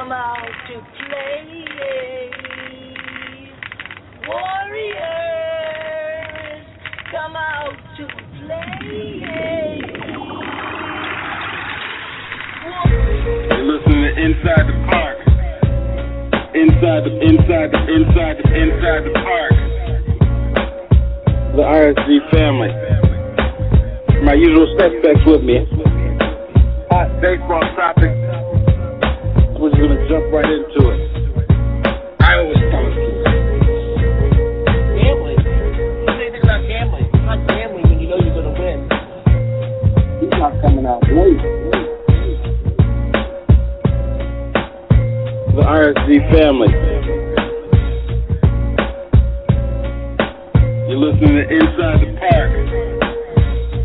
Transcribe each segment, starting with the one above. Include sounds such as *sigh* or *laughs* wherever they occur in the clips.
come out to play. Warriors, come out to play. Listening to Inside the Park. Inside the, inside the, inside the, inside the park. The RSG family. My usual suspects with me. Hot baseball topic. We're just gonna jump right into it. Iowa State. Gambling. You say anything about gambling. It's not gambling when you know you're to win. He's not coming out late. The RSG family. You're listening to Inside the Park.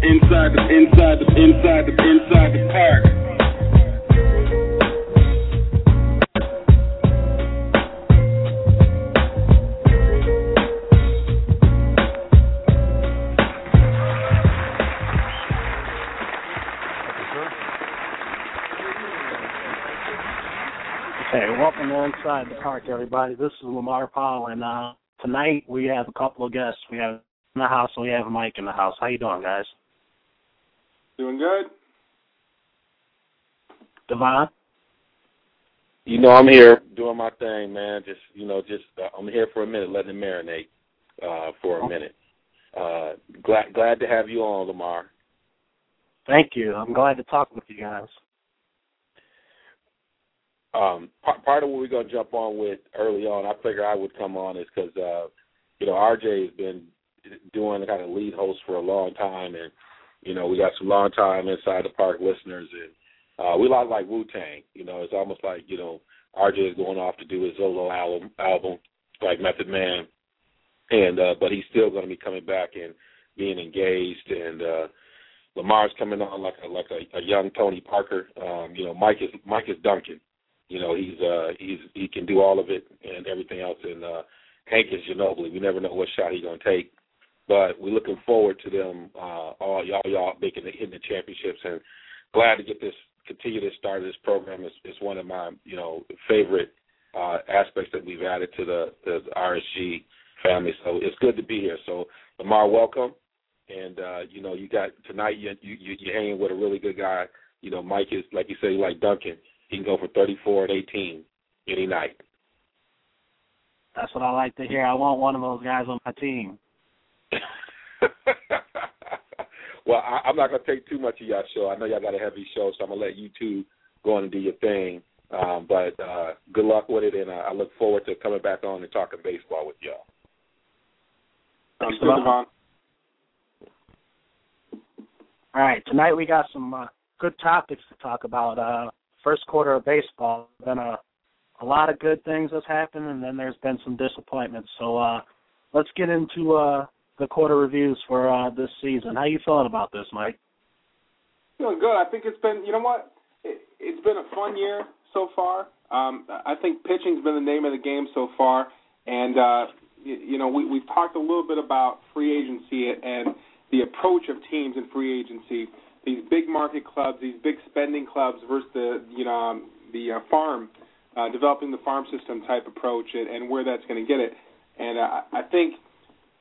Inside the, inside the, inside the, inside the park. Hey, welcome to Inside the Park, everybody. This is Lamar Powell, and uh, tonight we have a couple of guests. We have in the house, and we have Mike in the house. How you doing, guys? Doing good? Devon? You know, I'm here doing my thing, man. Just you know, just uh, I'm here for a minute, letting it marinate uh, for a minute. Uh, glad glad to have you on, Lamar. Thank you. I'm glad to talk with you guys. Um, part, part of what we're gonna jump on with early on, I figure I would come on is because uh, you know RJ has been doing kind of lead host for a long time, and you know we got some long time inside the park listeners, and uh, we like like Wu Tang. You know, it's almost like you know RJ is going off to do his solo album, album like Method Man, and uh, but he's still going to be coming back and being engaged, and uh, Lamar's coming on like a like a, a young Tony Parker. Um, you know, Mike is Mike is Duncan. You know, he's uh he's he can do all of it and everything else. And uh Hank is Ginobili. We never know what shot he's gonna take. But we're looking forward to them uh all y'all y'all making the hitting the championships and glad to get this continue to start this program. It's it's one of my, you know, favorite uh aspects that we've added to the, the RSG family. So it's good to be here. So Lamar, welcome. And uh, you know, you got tonight you you you're hanging with a really good guy. You know, Mike is like you say, like Duncan. He can go for 34 and 18 any night. That's what I like to hear. I want one of those guys on my team. *laughs* well, I, I'm not going to take too much of y'all show. I know y'all got a heavy show, so I'm going to let you two go on and do your thing. Um, but uh, good luck with it, and uh, I look forward to coming back on and talking baseball with y'all. Thanks, Devon. All right, tonight we got some uh, good topics to talk about. Uh, first quarter of baseball, been a a lot of good things that's happened, and then there's been some disappointments. So uh, let's get into uh, the quarter reviews for uh, this season. How you feeling about this, Mike? Feeling good. I think it's been, you know what? It, it's been a fun year so far. Um, I think pitching's been the name of the game so far, and uh, you, you know we we've talked a little bit about free agency and the approach of teams in free agency. These big market clubs, these big spending clubs versus the you know um, the uh, farm, uh, developing the farm system type approach, and, and where that's going to get it. And uh, I think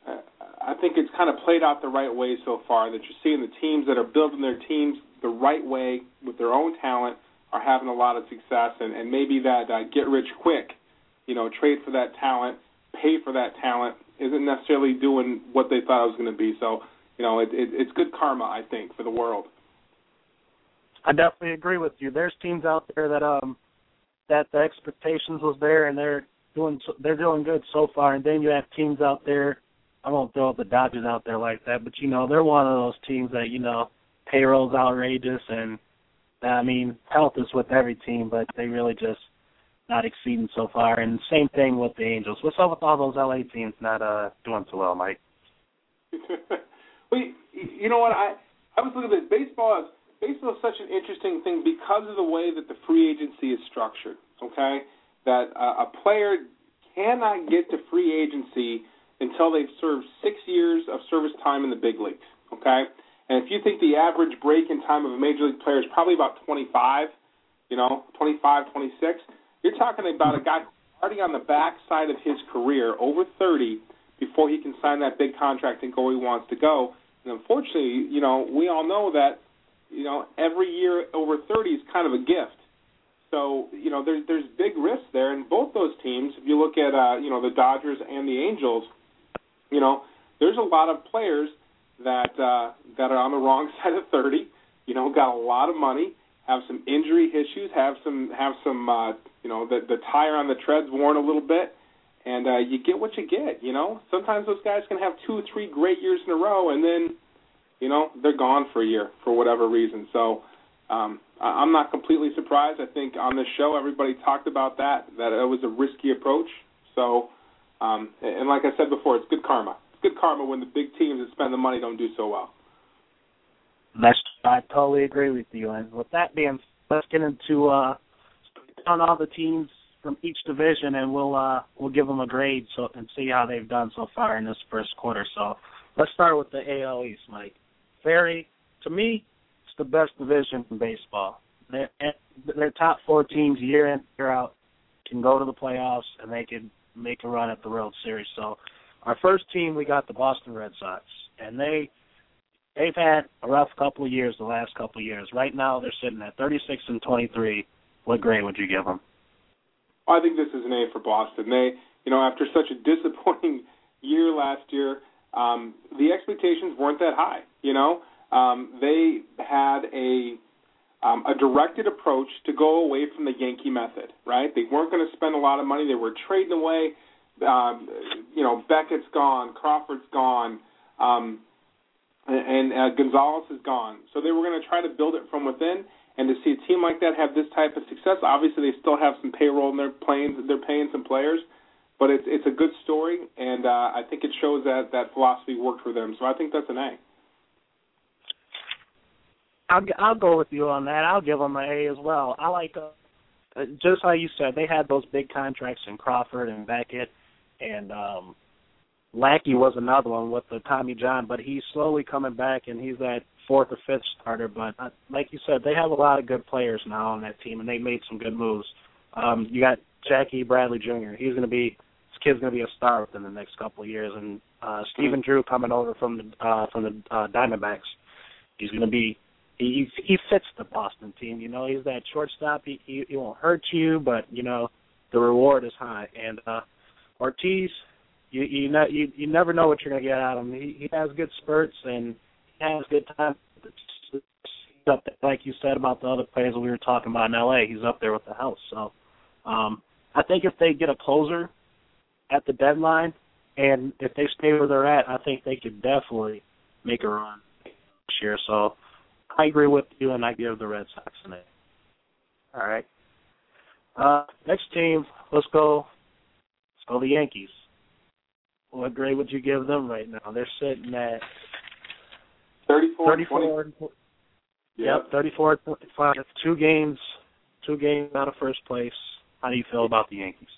uh, I think it's kind of played out the right way so far. That you're seeing the teams that are building their teams the right way with their own talent are having a lot of success, and, and maybe that uh, get rich quick, you know, trade for that talent, pay for that talent, isn't necessarily doing what they thought it was going to be. So, you know, it, it, it's good karma, I think, for the world. I definitely agree with you. There's teams out there that um that the expectations was there and they're doing they're doing good so far, and then you have teams out there I won't throw the Dodgers out there like that, but you know they're one of those teams that you know payroll's outrageous, and I mean health is with every team, but they really just not exceeding so far. And same thing with the Angels. What's up with all those LA teams not uh doing so well, Mike? *laughs* well, you, you know what I I was looking at this. Baseball is baseball is such an interesting thing because of the way that the free agency is structured. Okay, that uh, a player cannot get to free agency until they've served six years of service time in the big leagues. Okay, and if you think the average break in time of a major league player is probably about 25, you know, 25, 26, you're talking about a guy already on the backside of his career, over 30, before he can sign that big contract and go where he wants to go. And unfortunately, you know, we all know that, you know, every year over 30 is kind of a gift. So, you know, there's there's big risks there, and both those teams. If you look at, uh, you know, the Dodgers and the Angels, you know, there's a lot of players that uh, that are on the wrong *laughs* side of 30. You know, got a lot of money, have some injury issues, have some have some uh, you know the the tire on the tread's worn a little bit, and uh, you get what you get. You know, sometimes those guys can have two, three great years in a row, and then you know they're gone for a year for whatever reason. So. Um, I'm not completely surprised. I think on this show everybody talked about that that it was a risky approach. So, um, and like I said before, it's good karma It's good karma when the big teams that spend the money don't do so well. That's I totally agree with you. And with that being, let's get into uh, on all the teams from each division, and we'll uh, we'll give them a grade so and see how they've done so far in this first quarter. So let's start with the AL East, Mike. Very to me, it's the best division in baseball. Their their top four teams year in year out can go to the playoffs and they can make a run at the World Series. So our first team, we got the Boston Red Sox, and they they've had a rough couple of years the last couple of years. Right now, they're sitting at 36 and 23. What grade would you give them? I think this is an A for Boston. They, you know, after such a *laughs* disappointing year last year, um, the expectations weren't that high. You know, um, they had a um, a directed approach to go away from the Yankee method. Right? They weren't going to spend a lot of money. They were trading away um, you know, Beckett's gone, Crawford's gone, um, and, and uh, Gonzalez is gone. So they were going to try to build it from within. And to see a team like that have this type of success, obviously they still have some payroll and they're playing, they're paying some players, but it's it's a good story, and uh, I think it shows that that philosophy worked for them. So I think that's an A. I'll I'll go with you on that. I'll give them an A as well. I like uh, just like you said, they had those big contracts in Crawford and Beckett and um Lackey was another one with the Tommy John, but he's slowly coming back, and he's that fourth or fifth starter. But uh, like you said, they have a lot of good players now on that team, and they made some good moves. Um, you got Jackie Bradley Jr. He's going to be this kid's going to be a star within the next couple of years, and uh, Stephen Drew coming over from the uh, from the uh, Diamondbacks. He's going to be he he fits the Boston team. You know, he's that shortstop. He he, he won't hurt you, but you know the reward is high. And uh Ortiz, you you know you you never know what you're going to get out of him. He he has good spurts and he has good time. Up there, like you said about the other players we were talking about in L.A. He's up there with the house. So um I think if they get a closer at the deadline, and if they stay where they're at, I think they could definitely make a run this year. So I agree with you, and I give the Red Sox an A. All right. Uh, next team, let's go Let's go the Yankees. What grade would you give them right now? They're sitting at 34. 34 Yep, 34 25. Two games, two games out of first place. How do you feel about the Yankees?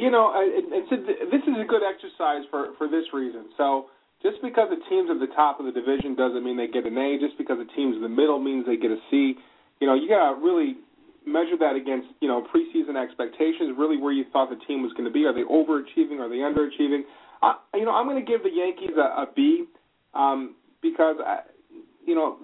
You know, and so this is a good exercise for for this reason. So just because the team's at the top of the division doesn't mean they get an A. Just because the team's in the middle means they get a C. You know, you gotta really measure that against you know preseason expectations, really where you thought the team was going to be. Are they overachieving? Are they underachieving? Uh, you know, I'm going to give the Yankees a, a B um, because I, you know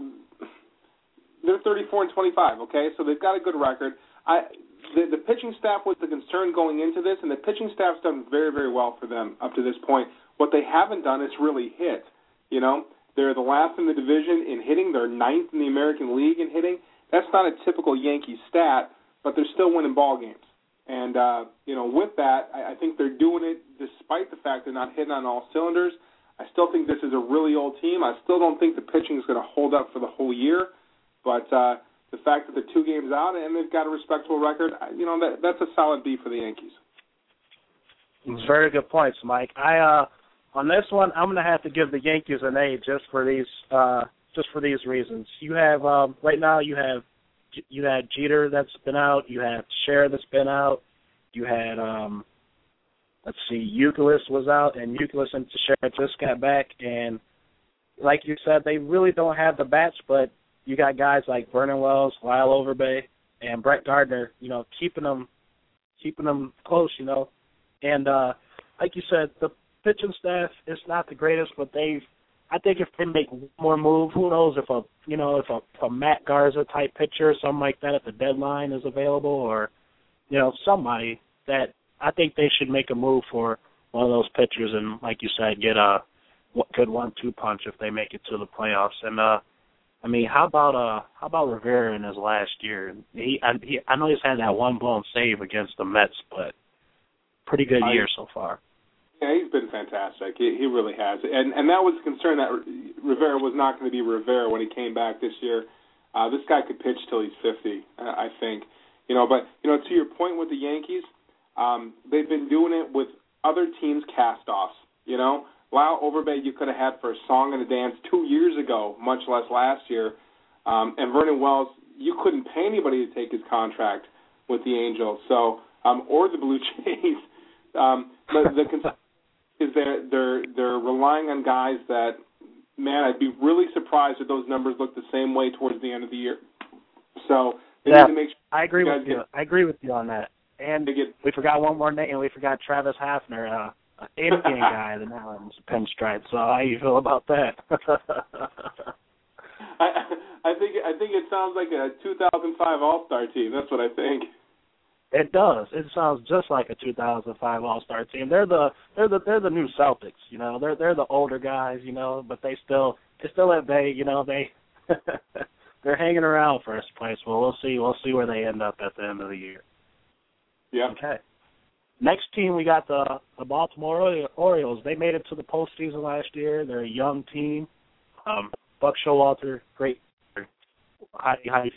they're 34 and 25. Okay, so they've got a good record. I the, the pitching staff was the concern going into this, and the pitching staff's done very very well for them up to this point. What they haven't done is really hit. You know, they're the last in the division in hitting. They're ninth in the American League in hitting. That's not a typical Yankee stat, but they're still winning ball games. And uh, you know, with that, I, I think they're doing it despite the fact they're not hitting on all cylinders. I still think this is a really old team. I still don't think the pitching is going to hold up for the whole year. But uh, the fact that they're two games out and they've got a respectable record, you know, that that's a solid B for the Yankees. Very good points, Mike. I uh on this one I'm gonna have to give the Yankees an A just for these uh just for these reasons. You have um right now you have you had Jeter that's been out, you have Cher that's been out, you had um let's see, Youkilis was out and Youkilis and Teixeira just got back and like you said, they really don't have the bats, but you got guys like Vernon Wells, Lyle Overbay, and Brett Gardner, you know, keeping them keeping them close, you know. And uh like you said, the pitching staff is not the greatest, but they've I think if they make more move, who knows if a you know if a, if a Matt Garza type pitcher, something like that at the deadline is available, or you know somebody that I think they should make a move for one of those pitchers and like you said, get a good one-two punch if they make it to the playoffs. And uh I mean, how about uh how about Rivera in his last year? He I, he I know he's had that one blown save against the Mets, but pretty good I, year so far. Yeah, he's been fantastic. He, he really has, and and that was a concern that Rivera was not going to be Rivera when he came back this year. Uh, this guy could pitch till he's 50, I think. You know, but you know, to your point with the Yankees, um, they've been doing it with other teams' cast-offs. You know, Lyle Overbay you could have had for a song and a dance two years ago, much less last year. Um, and Vernon Wells, you couldn't pay anybody to take his contract with the Angels, so um, or the Blue *laughs* Jays. Um, but the *laughs* concern is they're they're they're relying on guys that, man, I'd be really surprised if those numbers look the same way towards the end of the year. So they yeah, need to make sure I agree with you. get, I agree with you on that. And get, we forgot one more name. And we forgot Travis Hafner, uh, Indian guy that now owns pinstripe. So how you feel about that? *laughs* I I think I think it sounds like a 2005 All Star team. That's what I think. It does. It sounds just like a 2005 All Star team. They're the they're the they're the new Celtics. You know, they're they're the older guys. You know, but they still they still at bay. You know, they *laughs* they're hanging around first place. Well, we'll see. We'll see where they end up at the end of the year. Yeah. Okay. Next team, we got the the Baltimore Orioles. They made it to the postseason last year. They're a young team. Um, Buck Showalter, great. How, how you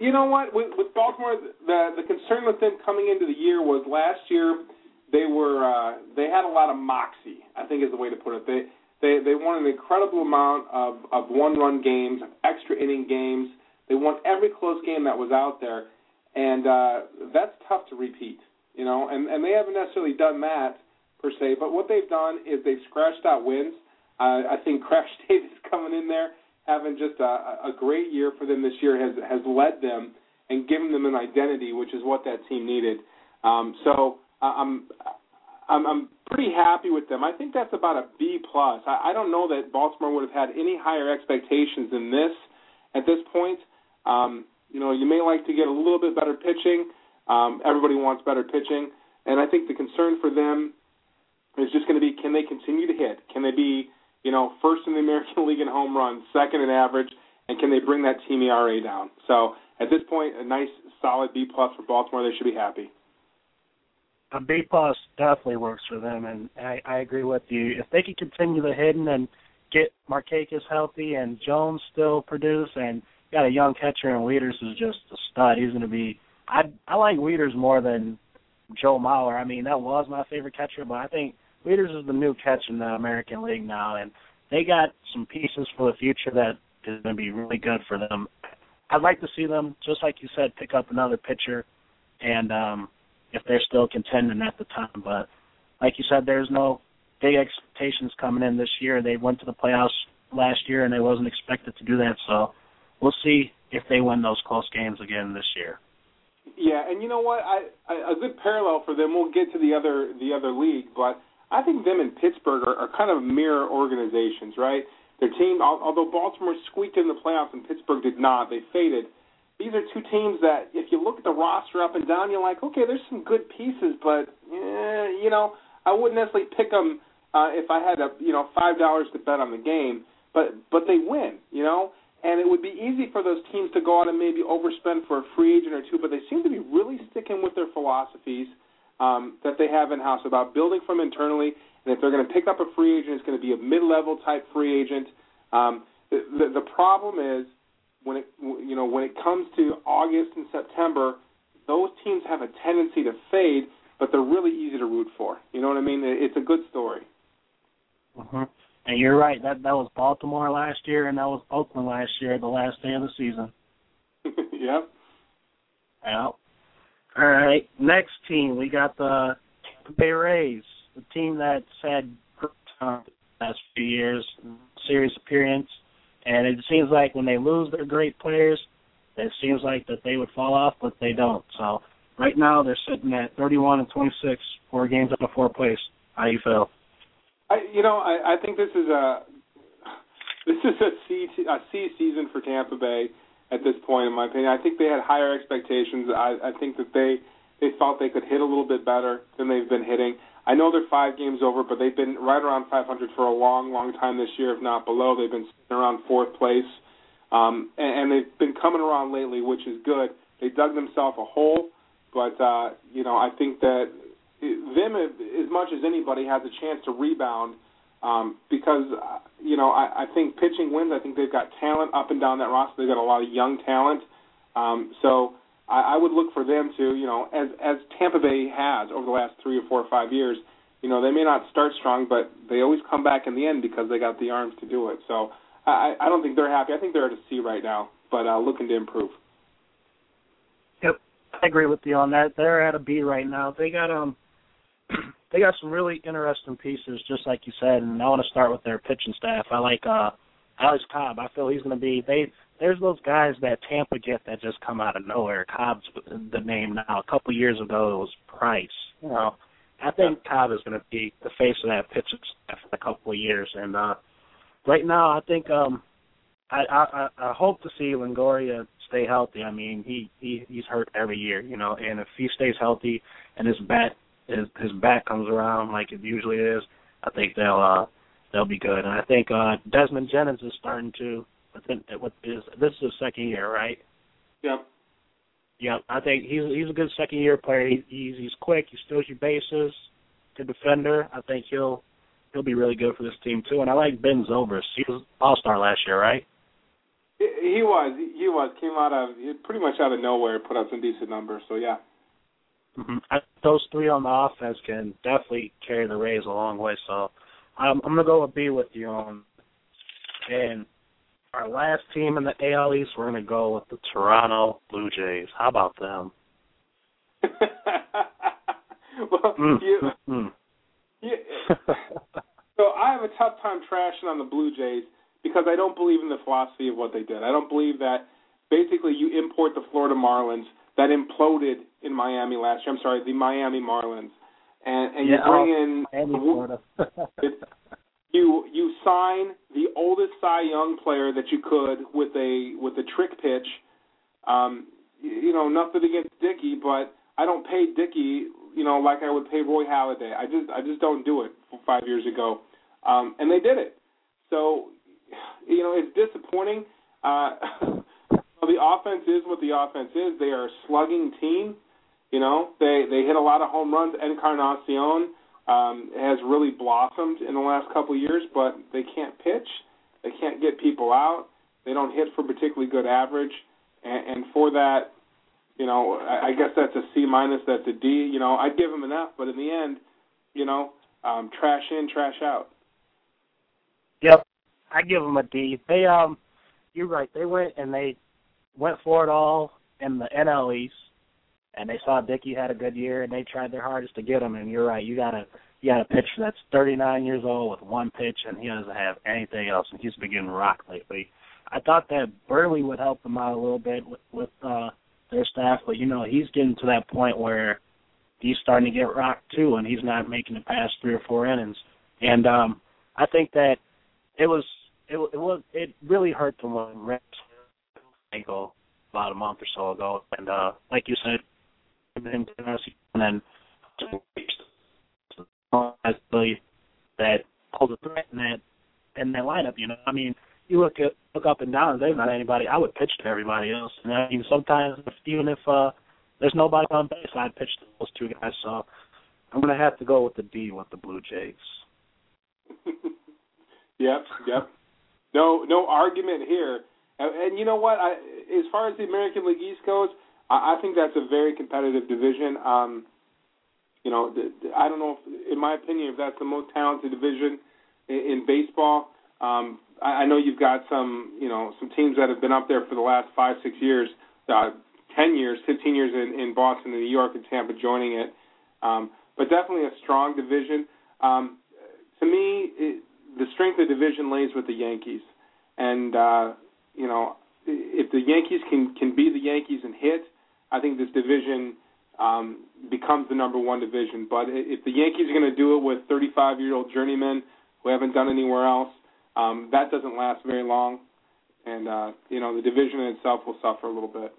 you know what? With, with Baltimore, the the concern with them coming into the year was last year they were uh, they had a lot of moxie. I think is the way to put it. They they they won an incredible amount of of one run games, extra inning games. They won every close game that was out there, and uh, that's tough to repeat. You know, and and they haven't necessarily done that per se. But what they've done is they've scratched out wins. Uh, I think *laughs* Crash Davis coming in there having just a, a great year for them this year has has led them and given them an identity, which is what that team needed. Um, so I'm I'm I'm pretty happy with them. I think that's about a B plus. I, I don't know that Baltimore would have had any higher expectations than this at this point. Um, you know, you may like to get a little bit better pitching. Um, everybody wants better pitching, and I think the concern for them is just going to be can they continue to hit? Can they be you know, first in the *laughs* American League in home runs, second in average, and can they bring that team ERA down? So at this point, a nice solid B plus for Baltimore. They should be happy. A B plus definitely works for them, and I, I agree with you. If they can continue the hitting and get Markakis healthy and Jones still produce, and got a young catcher and Wieters is just a stud. He's going to be. I I like Wieters more than Joe Mauer. I mean, that was my favorite catcher, but I think Wieters is the new catch in the American League now, and they got some pieces for the future that is going to be really good for them. I'd like to see them, just like you said, pick up another pitcher, and um, if they're still contending at the time. But like you said, there's no big expectations coming in this year. They went to the playoffs last year, and they wasn't expected to do that. So we'll see if they win those close games again this year. Yeah, and you know what? I, I a good parallel for them. We'll get to the other the other league, but I think them and Pittsburgh are, are kind of mirror organizations, right? Their team, although Baltimore squeaked in the playoffs and Pittsburgh did not, they faded. These are two teams that, if you look at the roster up and down, you're like, okay, there's some good pieces, but eh, you know, I wouldn't necessarily pick them uh, if I had a you know five dollars to bet on the game. But but they win, you know, and it would be easy for those teams to go out and maybe overspend for a free agent or two, but they seem to be really sticking with their philosophies um, that they have in house about building from internally and if they're going to pick up a free agent, it's going to be a mid-level type free agent. Um, the, the the problem is when it you know when it comes to August and September, those teams have a tendency to fade, but they're really easy to root for. You know what I mean? It's a good story. Mm-hmm. And you're right. That that was Baltimore last year, and that was Oakland last year, the last day of the season. *laughs* yep. Yeah. All right. Next team, we got the Tampa Bay Rays, the team that's had great talent the last few years, series appearance, and it seems like when they lose their great players, it seems like that they would fall off, but they don't. So right now they're sitting at 31 and 26, four games out of four place. How you feel? I, you know, I, I think this is a *laughs* this is a C a C season for Tampa Bay at this point, in my opinion. I think they had higher expectations. I, I think that they they thought they could hit a little bit better than they've been hitting. I know they're five games over, but they've been right around 500 for a long, long time this year, if not below. They've been sitting around fourth place, um, and, and they've been coming around lately, which is good. They dug themselves a hole, but uh, you know I think that them, as much as anybody, has a chance to rebound um, because uh, you know I, I think pitching wins. I think they've got talent up and down that roster. They've got a lot of young talent, um, so I, I would look for them to you know as as Tampa Bay has over the last three or four or five years. You know they may not start strong, but they always come back in the end because they got the arms to do it. So I, I don't think they're happy. I think they're at a C right now, but uh, looking to improve. Yep, I agree with you on that. They're at a B right now. They got um *clears throat* they got some really interesting pieces, just like you said. And I want to start with their pitching staff. I like uh Alex Cobb. I feel he's going to be. They there's those guys that Tampa get that just come out of nowhere. Cobb's the name now. A couple years ago it was Price. You know, I think Cobb is going to be the face of that pitching staff in a couple of years. And uh right now, I think um I I I hope to see Longoria stay healthy. I mean, he he he's hurt every year, you know, and if he stays healthy and his bat his his back comes around like it usually is, I think they'll uh they'll be good. And I think uh Desmond Jennings is starting to I think that what is this is his second year, right? Yep. Yeah, I think he's he's a good second year player. He, he's he's quick. He steals your bases. Good defender. I think he'll he'll be really good for this team too. And I like Ben Zobrist. He was All Star last year, right? He was. He was. Came out of pretty much out of nowhere. Put up some decent numbers. So yeah. Mm-hmm. Those three on the offense can definitely carry the Rays a long way. So I'm, I'm gonna go with B with you on. And our last team in the AL East, we're gonna go with the Toronto Blue Jays. How about them? *laughs* well, Mm, you, mm, mm. *laughs* yeah, so I have a tough time trashing on the Blue Jays because I don't believe in the philosophy of what they did. I don't believe that basically you import the Florida Marlins that imploded in Miami last year. I'm sorry, the Miami Marlins, and and Yeah, you bring oh, in Florida. *laughs* you you sign the oldest Cy Young player that you could with a with a trick pitch. Um, you, you know, nothing against Dickey, but I don't pay Dickey, you know, like I would pay Roy Halladay. I just I just don't do it five years ago, um, and they did it. So, you know, it's disappointing. Uh, *laughs* the offense is what the offense is. They are a slugging team. You know, they they hit a lot of home runs. Encarnacion um, has really blossomed in the last couple of years, but they can't pitch. They can't get people out. They don't hit for particularly good average, and, and for that, you know, I, I guess that's a C minus. That's a D. You know, I'd give them an F, but in the end, you know, um, trash in, trash out. Yep, I give them a D. They um, you're right. They went and they went for it all in the NL East, and they saw Dickey had a good year, and they tried their hardest to get him. And you're right. You gotta you got a pitcher that's 39 years old with one pitch, and he doesn't have anything else, and he's been getting rocked lately. I thought that Buehrle would help them out a little bit with, with uh, their staff, but you know he's getting to that point where he's starting to get rocked too, and he's not making it past three or four innings. And um, I think that it was it, it was it really hurt them when Reyes ankle about a month or so ago, and uh, like you said, and then that holds a threat in that in that lineup. You know, I mean, you look at look up and down, there's not anybody. I would pitch to everybody else. And I mean, sometimes if, even if uh, there's nobody on base, I'd pitch to those two guys. So I'm gonna have to go with the D with the Blue Jays. *laughs* yep, yep. No, no argument here. And, you know what? I, as far as the American League East goes, I, I think that's a very competitive division. Um, you know, I don't know if, in my opinion, if that's the most talented division in, in baseball. Um, I, I know you've got some, you know, some teams that have been up there for the last five, six years, uh, ten years, fifteen years in, in Boston and New York and Tampa joining it. Um, but definitely a strong division. Um, to me, it, the strength of the division lays with the Yankees, and uh, you know, if the Yankees can can be the Yankees and hit, I think this division um, becomes the number one division. But if the Yankees are going to do it with 35 year old journeymen who haven't done anywhere else, um, that doesn't last very long, and uh, you know the division in itself will suffer a little bit.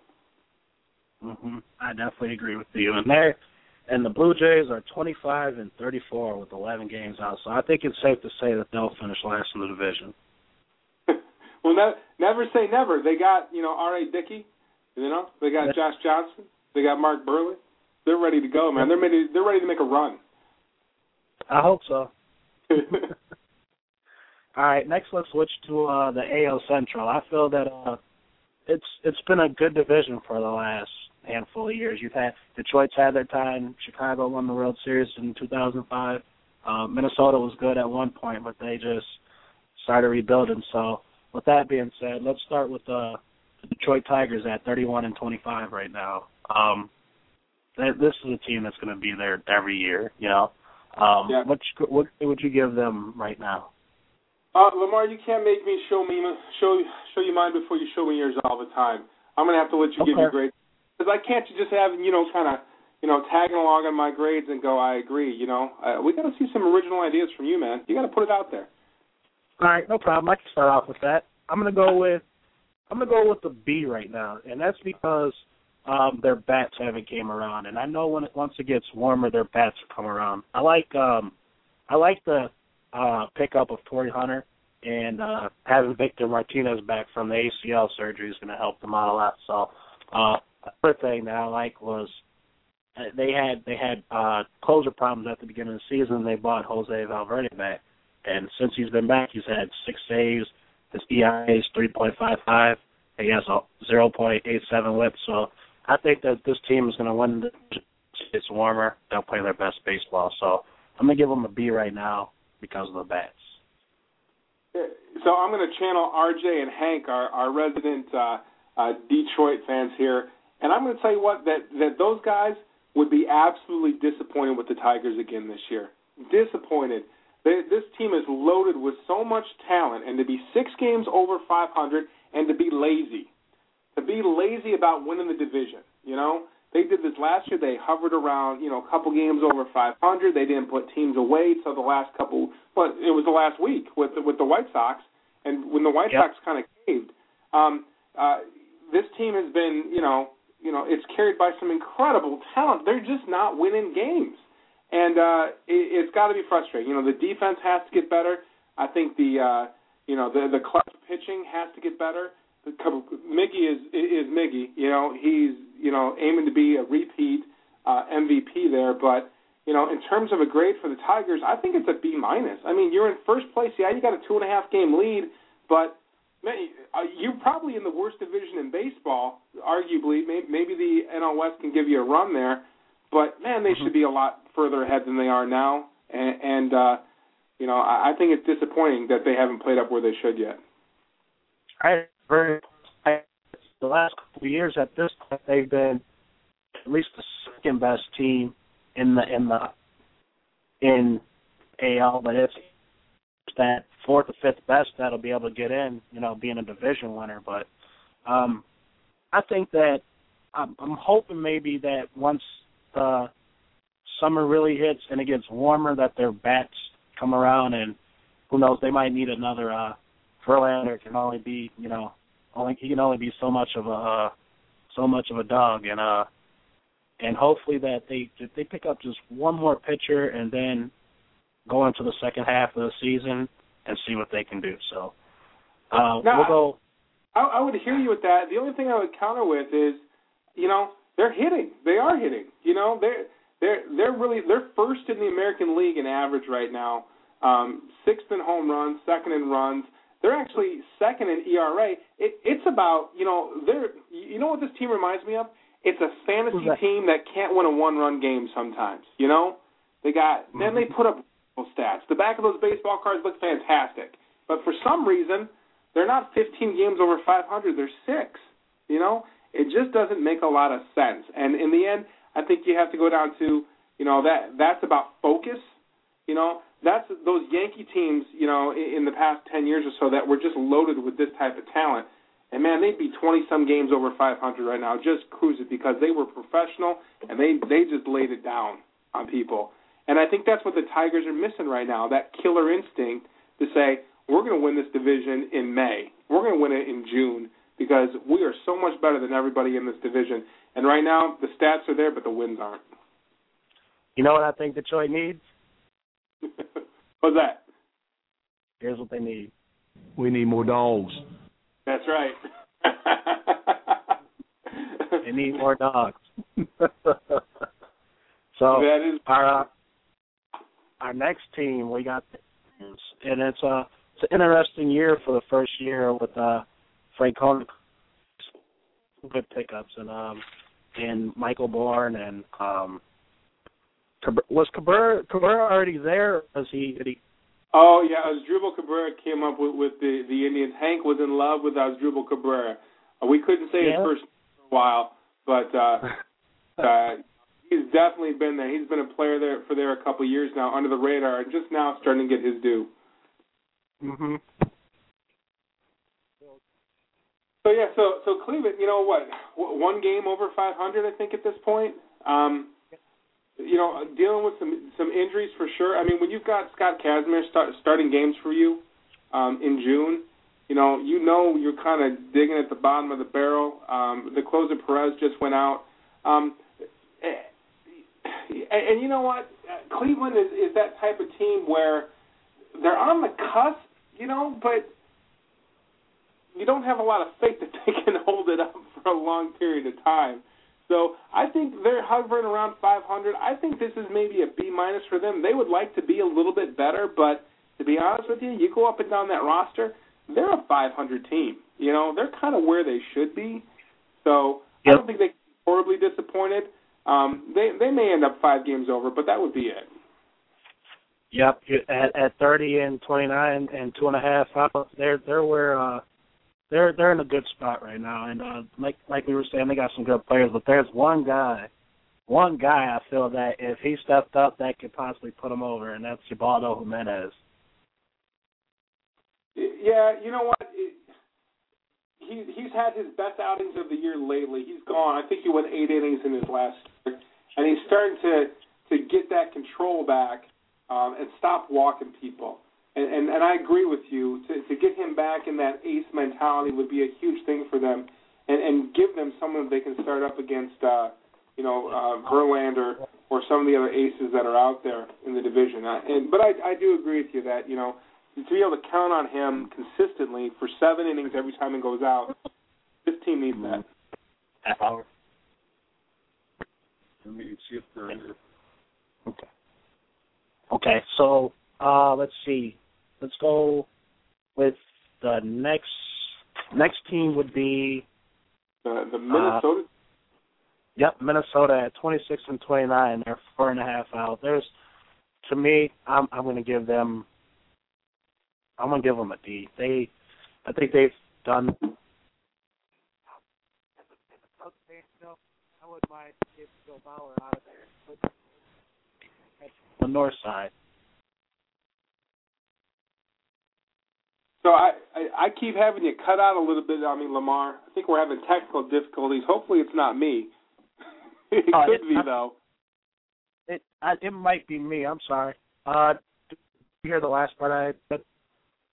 hmm I definitely agree with you. And they and the Blue Jays are 25 and 34 with 11 games out. So I think it's safe to say that they'll finish last in the division. Well, ne- never say never. They got you know R. A. Dickey, you know they got Josh Johnson, they got Mark Buehrle. They're ready to go, man. They're ready. They're ready to make a run. I hope so. *laughs* All right, next let's switch to uh, the AL Central. I feel that uh, it's it's been a good division for the last handful of years. You've had Detroit's had their time. Chicago won the World Series in 2005. Uh, Minnesota was good at one point, but they just started rebuilding. So, with that being said, let's start with uh, the Detroit Tigers at 31 and 25 right now. Um, this is a team that's going to be there every year. You know, um, Yeah. what what would you give them right now? Uh, Lamar, you can't make me show me show show you mine before you show me yours all the time. I'm gonna have to let you give your grades because I can't just have you know kind of you know tagging along on my grades and go I agree. You know uh, we got to see some original ideas from you, man. You got to put it out there. All right, no problem. I can start off with that. I'm gonna go with I'm gonna go with the B right now, and that's because um their bats haven't came around, and I know when it, once it gets warmer, their bats will come around. I like um I like the uh pickup of Torii Hunter and uh having Victor Martinez back from the ACL surgery is gonna help them out a lot. So uh other thing that I like was uh, they had they had uh closer problems at the beginning of the season. They bought Jose Valverde back, and since he's been back, he's had six saves. His ERA is three point five five. He has a zero point eight seven WHIP. So I think that this team is going to win. It's warmer. They'll play their best baseball. So I'm going to give them a B right now because of the bats. So I'm going to channel RJ and Hank, our our resident uh, uh, Detroit fans here, and I'm going to tell you what that that those guys would be absolutely disappointed with the Tigers again this year. Disappointed. They, this team is loaded with so much talent, and to be six games over 500 and to be lazy, to be lazy about winning the division. You know, they did this last year. They hovered around, you know, a couple games over 500. They didn't put teams away till the last couple, but it was the last week with the, with the White Sox, and when the White Yep. Sox kind of caved. Um, uh, this team has been, you know, you know, it's carried by some incredible talent. They're just not winning games, and uh, it, it's got to be frustrating. You know, the defense has to get better. I think the, uh, you know, the the clutch pitching has to get better. Miggy is is Miggy. You know, he's you know aiming to be a repeat uh, MVP there, but you know, in terms of a grade for the Tigers, I think it's a B minus. I mean, you're in first place. Yeah, you got a two and a half game lead, but man, uh, you're probably in the worst division in baseball. Arguably, maybe, maybe the NL West can give you a run there, but man, they should be a lot further ahead than they are now. And, and uh, you know, I, I think it's disappointing that they haven't played up where they should yet. I very I, the last couple of years at this point they've been at least the second best team in the in the in AL, but it's that fourth or fifth best that'll be able to get in, you know, being a division winner. But um I think that I'm, I'm hoping maybe that once the summer really hits and it gets warmer, that their bats come around and who knows, they might need another uh Verlander can only be, you know, only he can only be so much of a uh, so much of a dog, and uh, and hopefully that they if they pick up just one more pitcher and then go into the second half of the season and see what they can do. So uh, Now, we'll go. I, I would hear you with that. The only thing I would counter with is, you know, they're hitting. They are hitting. You know, they're they're they're really they're first in the American League in average right now. um, sixth in home runs, second in runs. They're actually second in ERA. It, it's about you know they're you know what this team reminds me of. It's a fantasy team that can't win a one-run game sometimes. You know, they got then they put up stats. The back of those baseball cards look fantastic, but for some reason they're not 15 games over 500. They're six. You know, it just doesn't make a lot of sense. And in the end, I think you have to go down to you know that that's about focus. You know, that's those Yankee teams. You know, in, in the past 10 years or so that were just loaded with this type of talent. And man, they'd be 20 some games over 500 right now, just cruising because they were professional and they they just laid it down on people. And I think that's what the Tigers are missing right now, that killer instinct to say, we're going to win this division in May. We're going to win it in June because we are so much better than everybody in this division. And right now, the stats are there, but the wins aren't. You know what I think Detroit needs? *laughs* What's that? Here's what they need. We need more dogs. That's right. *laughs* They need more dogs. *laughs* so that is our uh, our next team we got, and it's a it's an interesting year for the first year with uh Francona. Good pickups and um and Michael Bourn and um was Cabrera Cabrera already there? Was he did he Oh yeah, Asdrubal Cabrera came up with, with the the Indians. Hank was in love with Asdrubal Cabrera. Uh, we couldn't say Yeah. his first name for a while, but uh, *laughs* uh, he's definitely been there. He's been a player there for there a couple of years now, under the radar, and just now starting to get his due. Mhm. So yeah, so so Cleveland, you know what? One game over 500, I think at this point. Um, you know, dealing with some some injuries for sure. I mean, when you've got Scott Kazmir start, starting games for you um, in June, you know, you know you're kind of digging at the bottom of the barrel. Um, the closer Perez just went out. Um, eh, and, and you know what? Cleveland is is that type of team where they're on the cusp, you know, but you don't have a lot of faith that *laughs* they can hold it up for a long period of time. So I think they're hovering around 500. I think this is maybe a B minus for them. They would like to be a little bit better, but to be honest with you, you go up and down that roster, they're a 500 team. You know, they're kind of where they should be. So I don't think they can be horribly disappointed. Um, they they may end up five games over, but that would be it. Yep, at at thirty and twenty nine and two and a half they're they're where uh they're they're in a good spot right now. And uh like like we were saying, they got some good players, but there's one guy, one guy I feel that if he stepped up, that could possibly put him over, and that's Ubaldo Jimenez. Yeah, you know what? He he's had his best outings of the year lately. He's gone. I think he went eight innings in his last year, and he's starting to to get that control back um, and stop walking people. And, and and I agree with you. To to get him back in that ace mentality would be a huge thing for them, and and give them someone they can start up against. uh you know, uh, Verlander or some of the other aces that are out there in the division. Uh, and but I I do agree with you that you know to be able to count on him consistently for seven innings every time he goes out, this team needs that. Half hour. Let me see if they're Okay. Okay, so uh let's see. Let's go with the next next team would be The the Minnesota. Uh, yep, Minnesota at 26 and 29. They're four and a half out. There's, to me, I'm I'm going to give them. I'm going to give them a D. They, I think they've done. I wouldn't mind if Joe Mauer out of there. But the north side. So I, I I keep having you cut out a little bit on me, Lamar. I think we're having technical difficulties. Hopefully, it's not me. *laughs* it Uh, could it's be not- though. It I, it might be me. I'm sorry. Uh, did you hear the last part I said?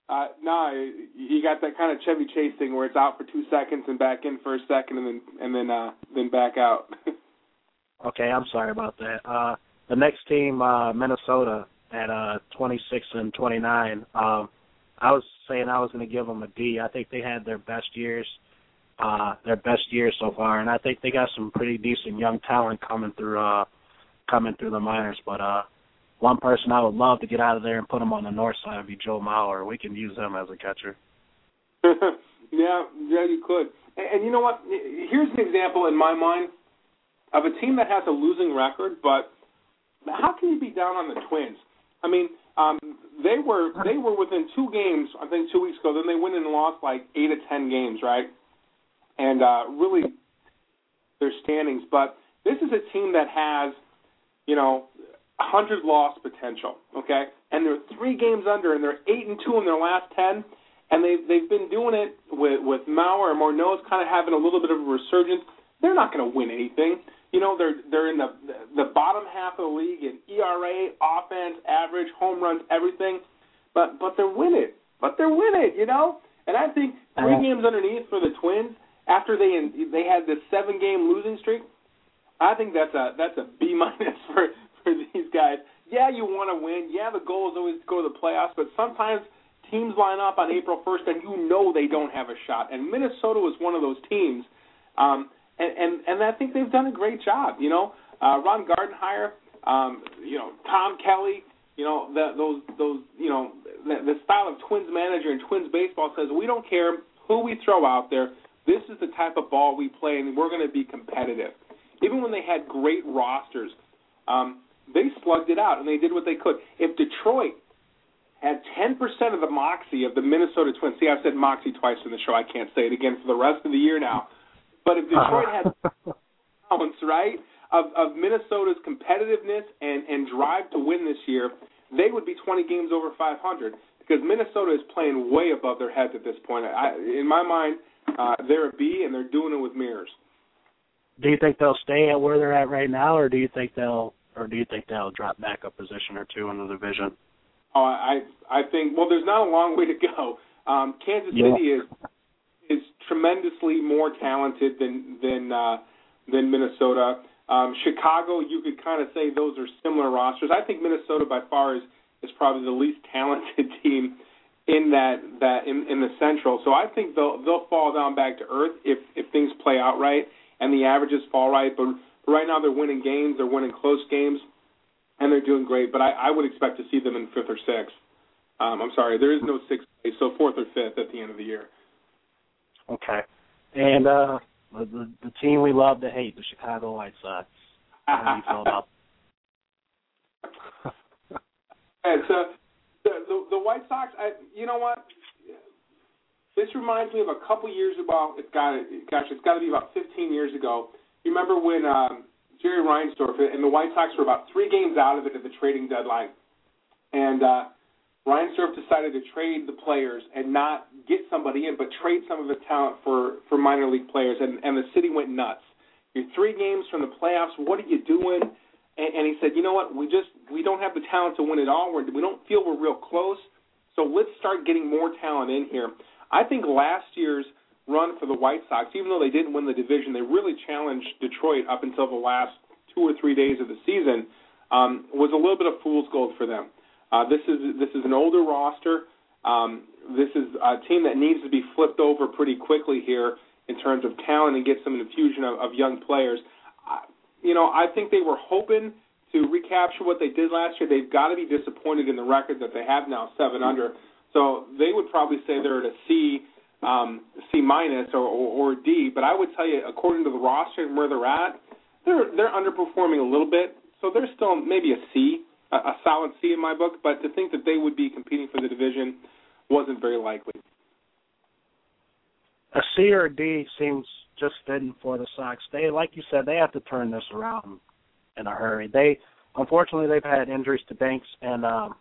Uh, no, you got that kind of Chevy Chase thing where it's out for two seconds and back in for a second and then and then uh then back out. *laughs* Okay, I'm sorry about that. Uh, the next team, uh, Minnesota, at uh, 26 and 29. Um, I was saying I was going to give them a D. I think they had their best years, uh, their best years so far, and I think they got some pretty decent young talent coming through, uh, coming through the minors. But uh, one person I would love to get out of there and put him on the north side would be Joe Mauer. We can use him as a catcher. *laughs* yeah, yeah, you could. And, and you know what? Here's an example in my mind of a team that has a losing record, but how can you be down on the Twins? I mean, um, they were they were within two games, I think, two weeks ago. Then they went and lost like eight of ten games, right? And uh, really, their standings. But this is a team that has, you know, hundred loss potential. Okay, and they're three games under, and they're eight and two in their last ten. And they they've been doing it with with Mauer and Morneau's kind of having a little bit of a resurgence. They're not going to win anything. You know, they're they're in the the bottom half of the league in ERA, offense, average, home runs, everything. But but they're winning. But they're winning. You know, and I think three Uh-huh. games underneath for the Twins after they they had this seven game losing streak. I think that's a that's a B *laughs* minus for for these guys. Yeah, you want to win. Yeah, the goal is always to go to the playoffs, but sometimes teams line up on April 1st and you know they don't have a shot. And Minnesota was one of those teams. Um, and, and and I think they've done a great job. You know, uh, Ron Gardenhire, um, you know, Tom Kelly, you know, the, those those you know the, the style of Twins manager and Twins baseball says we don't care who we throw out there. This is the type of ball we play, and we're going to be competitive. Even when they had great rosters, um, they slugged it out and they did what they could. If Detroit had 10% of the moxie of the Minnesota Twins, see, I've said moxie twice in the show. I can't say it again for the rest of the year now. But if Detroit had balance, right, of, of Minnesota's competitiveness and, and drive to win this year, they would be 20 games over 500 because Minnesota is playing way above their heads at this point. I, in my mind, uh, they're a B and they're doing it with mirrors. Do you think they'll stay at where they're at right now, or do you think they'll, or do you think they'll drop back a position or two in the division? Oh, I I think well, there's not a long way to go. Um, Kansas Yeah. City is is tremendously more talented than than uh, than Minnesota. Um, Chicago, you could kind of say those are similar rosters. I think Minnesota by far is is probably the least *laughs* talented team in that that in, in the Central. So I think they'll they'll fall down back to earth if if things play out right and the averages fall right. But right now they're winning games, they're winning close games, and they're doing great. But I, I would expect to see them in fifth or sixth. Um, I'm sorry, there is no sixth place, so fourth or fifth at the end of the year. Okay. And uh the, the the team we love to hate, the Chicago White Sox. How do you feel about *laughs* And so the, the the White Sox, I, you know what? This reminds me of a couple years ago. It's got gosh, it's got to be about 15 years ago. You remember when um, Jerry Reinsdorf and the White Sox were about three games out of it at the trading deadline, and uh, Reinsdorf decided to trade the players and not get somebody in, but trade some of the talent for for minor league players, and and the city went nuts. You're three games from the playoffs. What are you doing? And, and he said, you know what? We just we don't have the talent to win it all. We're, we don't feel we're real close. So let's start getting more talent in here. I think last year's run for the White Sox, even though they didn't win the division, they really challenged Detroit up until the last two or three days of the season. Um, was a little bit of fool's gold for them. Uh, this is this is an older roster. Um, this is a team that needs to be flipped over pretty quickly here in terms of talent and get some infusion of, of young players. I, you know, I think they were hoping to recapture what they did last year. They've got to be disappointed in the record that they have now, seven under. So they would probably say they're at a C, um, C minus or, or, or D. But I would tell you, according to the roster and where they're at, they're they're underperforming a little bit. So they're still maybe a C, a, a solid C in my book. But to think that they would be competing for the division wasn't very likely. a C or a D seems just fitting for the Sox. They, like you said, they have to turn this around in a hurry. They, unfortunately, they've had injuries to Danks, and um,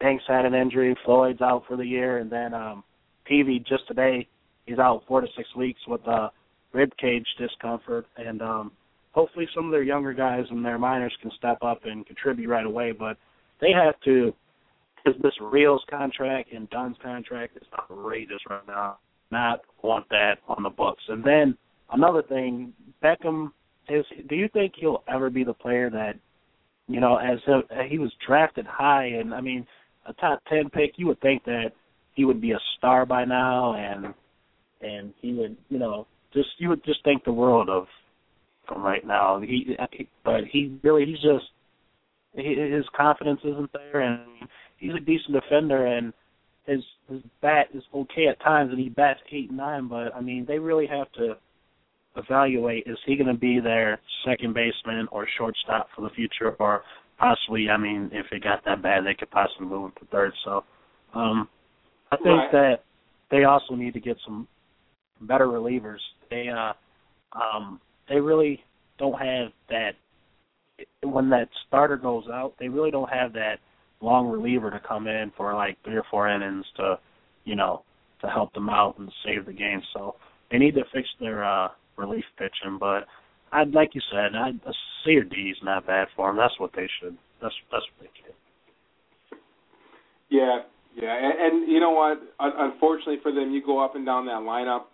Danks had an injury. Floyd's out for the year, and then um, Peavy just today he's out four to six weeks with uh, rib cage discomfort, and um, hopefully some of their younger guys and their minors can step up and contribute right away. But they have to. Because this Rios contract and Dunn's contract is outrageous right now not want that on the books. And then another thing, Beckham is. Do you think he'll ever be the player that, you know, as a, he was drafted high, and I mean, a top ten pick, you would think that he would be a star by now, and and he would, you know, just you would just think the world of from right now. He, but he really, he's just he, his confidence isn't there, and he's a decent defender, and his his bat is okay at times, and he bats eight and nine. But I mean, they really have to evaluate: is he going to be their second baseman or shortstop for the future, or possibly, I mean, if it got that bad, they could possibly move him to third. So, um, I think Right. that they also need to get some better relievers. They uh, um, they really don't have that when that starter goes out. They really don't have that long reliever to come in for like three or four innings to, you know, to help them out and save the game. So they need to fix their uh, relief pitching. But I'd like you said, I a C or D is not bad for them. That's what they should. That's that's what they should. Yeah, yeah, and, and you know what? Un- Unfortunately for them, you go up and down that lineup,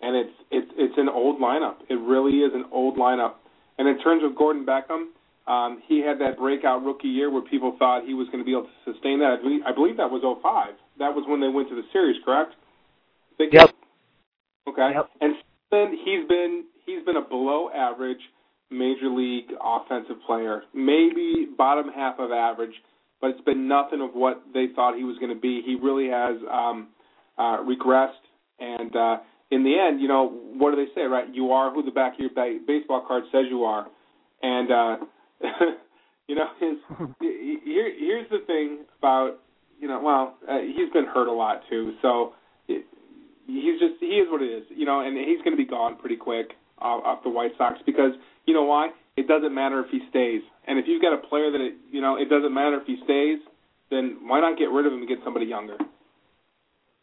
and it's it's it's an old lineup. It really is an old lineup. And in terms of Gordon Beckham, um, he had that breakout rookie year where people thought he was going to be able to sustain that. I believe, I believe that was '05. That was when they went to the series, correct? Think- Yep. Okay. Yep. And then he's been he's been a below average major league offensive player, maybe bottom half of average, but it's been nothing of what they thought he was going to be. He really has um, uh, regressed, and uh, in the end, you know, what do they say, right? You are who the back of your ba- baseball card says you are, and uh, *laughs* you know, his *laughs* here here's the thing about you know, well, uh, he's been hurt a lot too, so. It, He's just he is what it is, you know, and he's going to be gone pretty quick off, off the White Sox because you know why? It doesn't matter if he stays, and if you've got a player that it, you know it doesn't matter if he stays, then why not get rid of him and get somebody younger?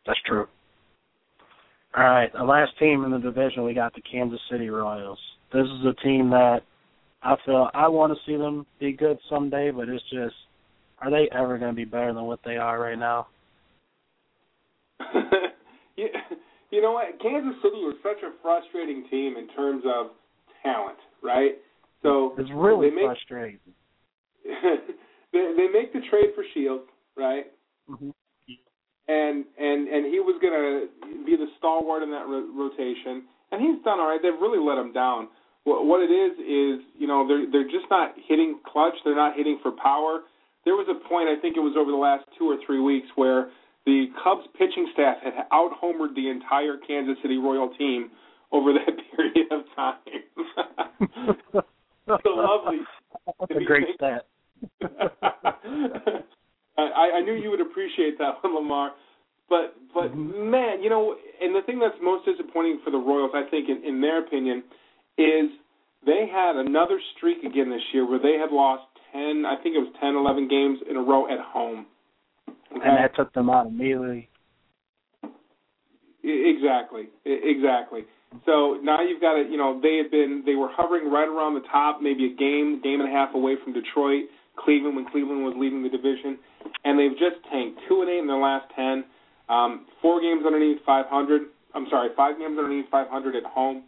That's true. All right, the last team in the division, we got the Kansas City Royals. This is a team that I feel I want to see them be good someday, but it's just, are they ever going to be better than what they are right now? *laughs* you, you know what? Kansas City was such a frustrating team in terms of talent, right? So It's really they make, frustrating. *laughs* they, they make the trade for Shields, right? hmm and and and he was going to be the stalwart in that ro- rotation, and he's done all right. They've really let him down. What, what it is is, you know, they're they're just not hitting clutch. They're not hitting for power. There was a point, I think it was over the last two or three weeks, where the Cubs pitching staff had out homered the entire Kansas City Royal team over that *laughs* period of time. *laughs* *laughs* so lovely. That's a great stat. I, I knew you would appreciate that one, Lamar. But but mm-hmm. man, you know, and the thing that's most disappointing for the Royals, I think, in, in their opinion, is they had another streak again this year where they had lost ten, I think it was ten, eleven games in a row at home. Okay? And that took them out immediately. Exactly, exactly. So now you've got to, you know, they had been, they were hovering right around the top, maybe a game, game and a half away from Detroit, Cleveland when Cleveland was leading the division, and they've just tanked two and eight in their last ten, um, four games underneath 500. I'm sorry, five games underneath 500 at home.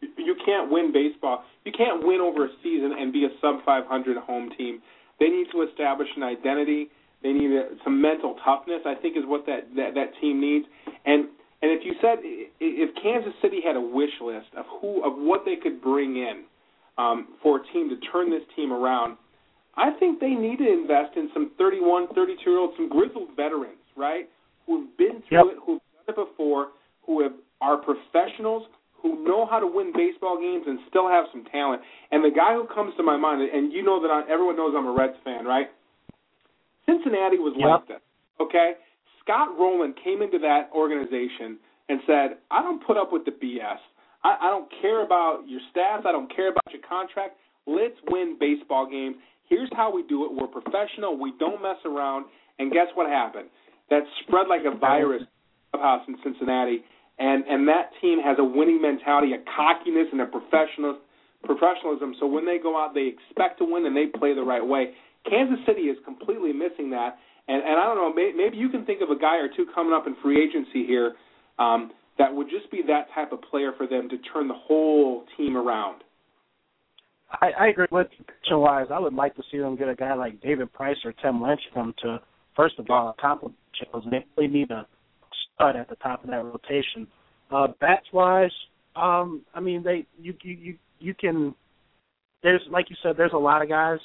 You- can't win baseball. You can't win over a season and be a sub 500 home team. They need to establish an identity. They need a, some mental toughness. I think is what that, that that team needs. And and if you said if Kansas City had a wish list of who of what they could bring in um, for a team to turn this team around, I think they need to invest in some 31, 32 year olds, some grizzled veterans, right? Who've been through Yep. it, who've done it before, who have are professionals, who know how to win baseball games and still have some talent. And the guy who comes to my mind, and you know that I, everyone knows I'm a Reds fan, right? Cincinnati was Yep. like this. Okay, Scott Rolen came into that organization and said, "I don't put up with the BS. I, I don't care about your stats. I don't care about your contract. Let's win baseball games. Here's how we do it. We're professional. We don't mess around." And guess what happened? That spread like a virus clubhouse in Cincinnati, and and that team has a winning mentality, a cockiness, and a professional professionalism. So when they go out, they expect to win and they play the right way. Kansas City is completely missing that, and and I don't know, may, maybe you can think of a guy or two coming up in free agency here um, that would just be that type of player for them to turn the whole team around. I, I agree with pitching wise. I would like to see them get a guy like David Price or Tim Lincecum come to first of all compliment Shields. They really need a stud at the top of that rotation. Uh bats wise, um, I mean they you you you, you can there's like you said, there's a lot of guys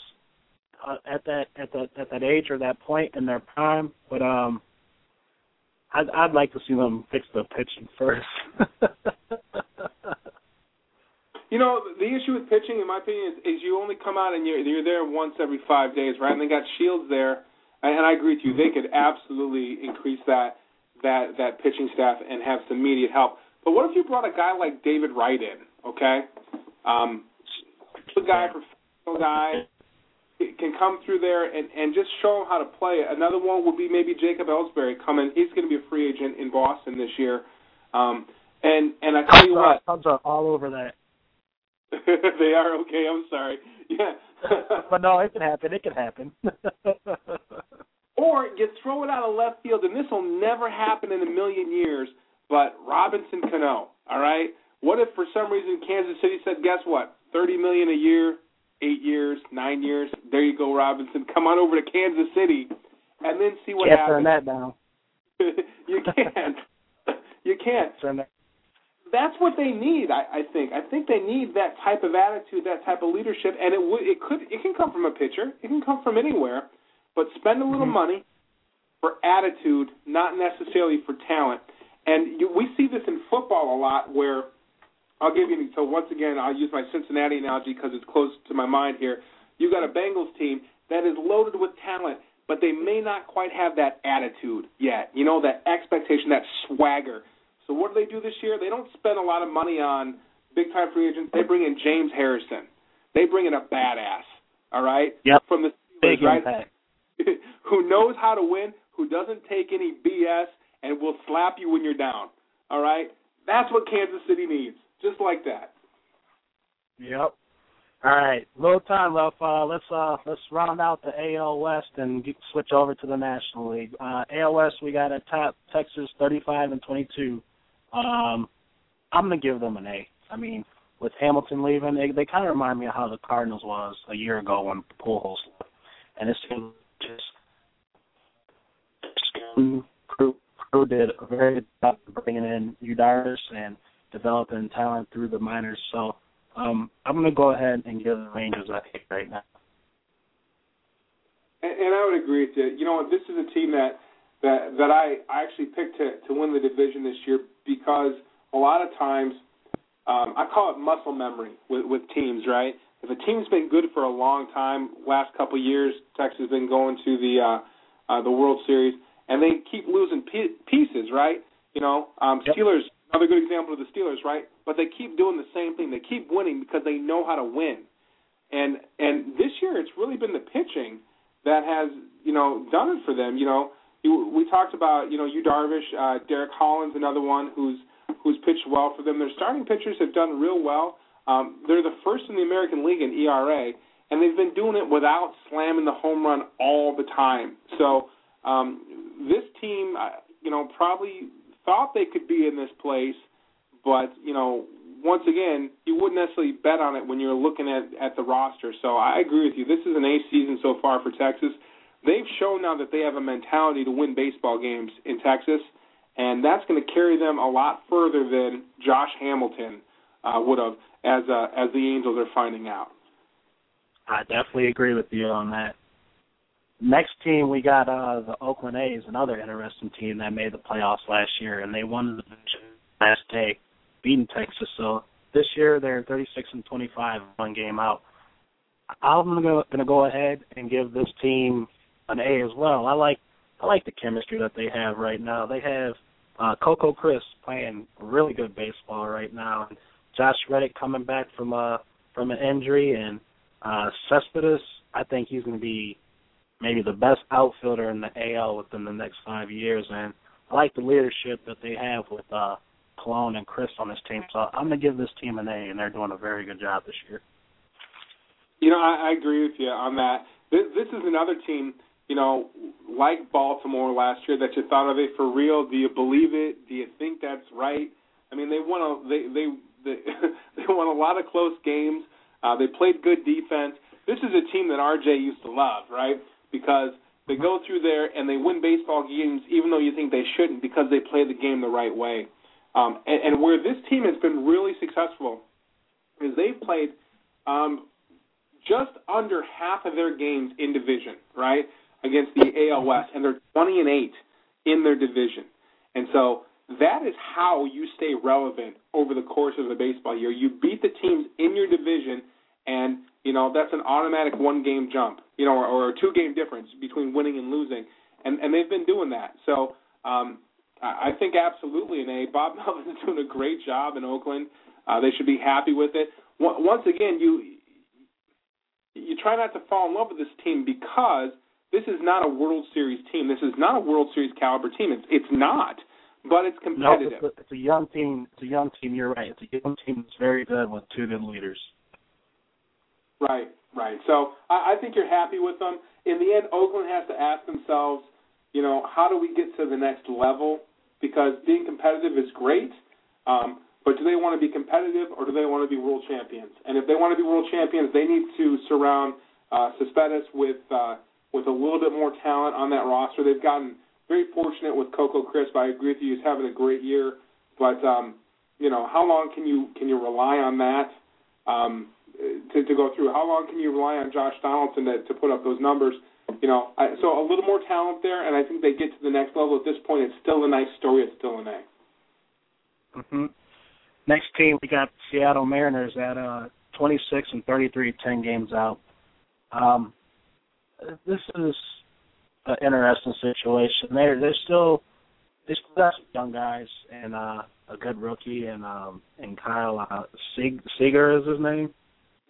uh, at that at that at that age or that point in their prime, but um, I'd I'd like to see them fix the pitching first. *laughs* You know, the issue with pitching, in my opinion, is, is you only come out and you're you're there once every five days, right? And they got Shields there, and, and I agree with you. They could absolutely increase that that that pitching staff and have some immediate help. But what if you brought a guy like David Wright in? Okay, um, a guy, professional guy, can come through there and and just show him how to play. Another one would be maybe Jacoby Ellsbury coming. He's going to be a free agent in Boston this year. Um, and and I tell you what, Cubs are all over that. *laughs* they are okay. I'm sorry. Yeah. *laughs* but no, it can happen. It can happen. *laughs* or you throw it out of left field, and this will never happen in a million years. But Robinson Cano, all right. What if for some reason Kansas City said, "Guess what? Thirty million a year, eight years, nine years. There you go, Robinson. Come on over to Kansas City, and then see what Can't happens." turn that down. you can't. you can't. Turn that. That's what they need. I, I think. I think they need that type of attitude, that type of leadership, and it would. It could. It can come from a pitcher. It can come from anywhere. But spend a little Mhm. money for attitude, not necessarily for talent. And you, we see this in football a lot, where I'll give you. So once again, I'll use my Cincinnati analogy because it's close to my mind here. You got a Bengals team that is loaded with talent, but they may not quite have that attitude yet. You know, that expectation, that swagger. So what do they do this year? They don't spend a lot of money on big time free agents. They bring in James Harrison. They bring in a badass. All right. Yep. From the Big right? *laughs* who knows how to win, who doesn't take any BS, and will slap you when you're down. All right? That's what Kansas City needs. Just like that. Yep. All right, little time left. Uh, let's uh, let's round out the AL West and get, switch over to the National League. Uh, AL West, we got a top Texas, 35 and 22. Um, I'm gonna give them an A. I mean, with Hamilton leaving, they they kind of remind me of how the Cardinals was a year ago when Pujols left, and it's just crew crew did a very good job bringing in Yu and developing talent through the minors. So um, I'm to go ahead and give the Rangers a hit right now. And, and I would agree with you. You know? This is a team that that that I I actually picked to to win the division this year because a lot of times um, I call it muscle memory with with teams. Right? If a team's been good for a long time, last couple of years, Texas has been going to the uh, uh, the World Series, and they keep losing p- pieces. Right? You know, um, Yep. Steelers. Another good example of the Steelers, right? But they keep doing the same thing. They keep winning because they know how to win. And and this year it's really been the pitching that has you know done it for them. You know, we talked about you know Yu Darvish, uh, Derek Holland's another one who's who's pitched well for them. Their starting pitchers have done real well. Um, they're the first in the American League in ERA, and they've been doing it without slamming the home run all the time. So um, this team, uh, you know, probably thought they could be in this place, but you know, once again, you wouldn't necessarily bet on it when you're looking at at the roster. So I agree with you. This is an A season so far for Texas. They've shown now that they have a mentality to win baseball games in Texas, and that's going to carry them a lot further than Josh Hamilton uh, would have, as uh, as the Angels are finding out. I definitely agree with you on that. Next team, we got uh, the Oakland A's, another interesting team that made the playoffs last year, and they won the division last day, beating Texas. So this year they're 36 and 25, one game out. I'm gonna go, gonna go ahead and give this team an A as well. I like I like the chemistry that they have right now. They have uh, Coco Crisp playing really good baseball right now, and Josh Reddick coming back from a from an injury, and uh, Cespedes. I think he's going to be maybe the best outfielder in the AL within the next five years, and I like the leadership that they have with uh, Colon and Crisp on this team. So I'm going to give this team an A, and they're doing a very good job this year. You know, I, I agree with you on that. This, this is another team, you know, like Baltimore last year that you thought, are they for real? Do you believe it? Do you think that's right? I mean, they won a they they they, *laughs* they won a lot of close games. Uh, they played good defense. This is a team that RJ used to love, right? Because they go through there and they win baseball games, even though you think they shouldn't, because they play the game the right way. Um, and, and where this team has been really successful is they've played um, just under half of their games in division, right, against the AL West, and they're 20 and 8 in their division. And so that is how you stay relevant over the course of the baseball year. You beat the teams in your division, and you know that's an automatic one game jump, you know, or, or a two game difference between winning and losing, and and they've been doing that. So um, I think absolutely, and A. Bob *laughs* Melvin's doing a great job in Oakland. Uh, they should be happy with it. Once again, you you try not to fall in love with this team because this is not a World Series team. This is not a World Series caliber team. It's it's not, but it's No, competitive. it's a, it's a young team. It's a young team. You're right. It's a young team that's very good with two good leaders. Right, right. So I, I think you're happy with them. In the end, Oakland has to ask themselves, you know, how do we get to the next level? Because being competitive is great, um, but do they want to be competitive or do they want to be world champions? And if they want to be world champions, they need to surround uh, Cespedes with uh, with a little bit more talent on that roster. They've gotten very fortunate with Coco Crisp. I agree with you; he's having a great year. But um, you know, how long can you can you rely on that? Um, to, to go through. How long can you rely on Josh Donaldson to, to put up those numbers? You know, I, so a little more talent there, and I think they get to the next level. At this point, it's still a nice story. It's still an A. hmm Next team, we got Seattle Mariners at uh, 26 and 33, 10 games out. Um, this is an interesting situation. They're they're still they still got some young guys and uh, a good rookie and um, and Kyle uh, Seeg- Seager is his name.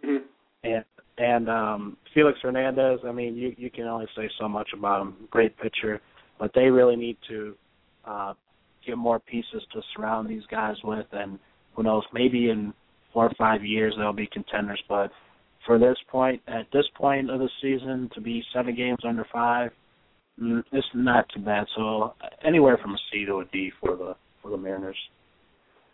Mhm. and and um Felix Hernandez, I mean you you can only say so much about him. Great pitcher, but they really need to uh get more pieces to surround these guys with and who knows, maybe in four or five years they'll be contenders, but for this point at this point of the season to be seven games under five, mm, it's not too bad. So anywhere from a C to a D for the for the Mariners.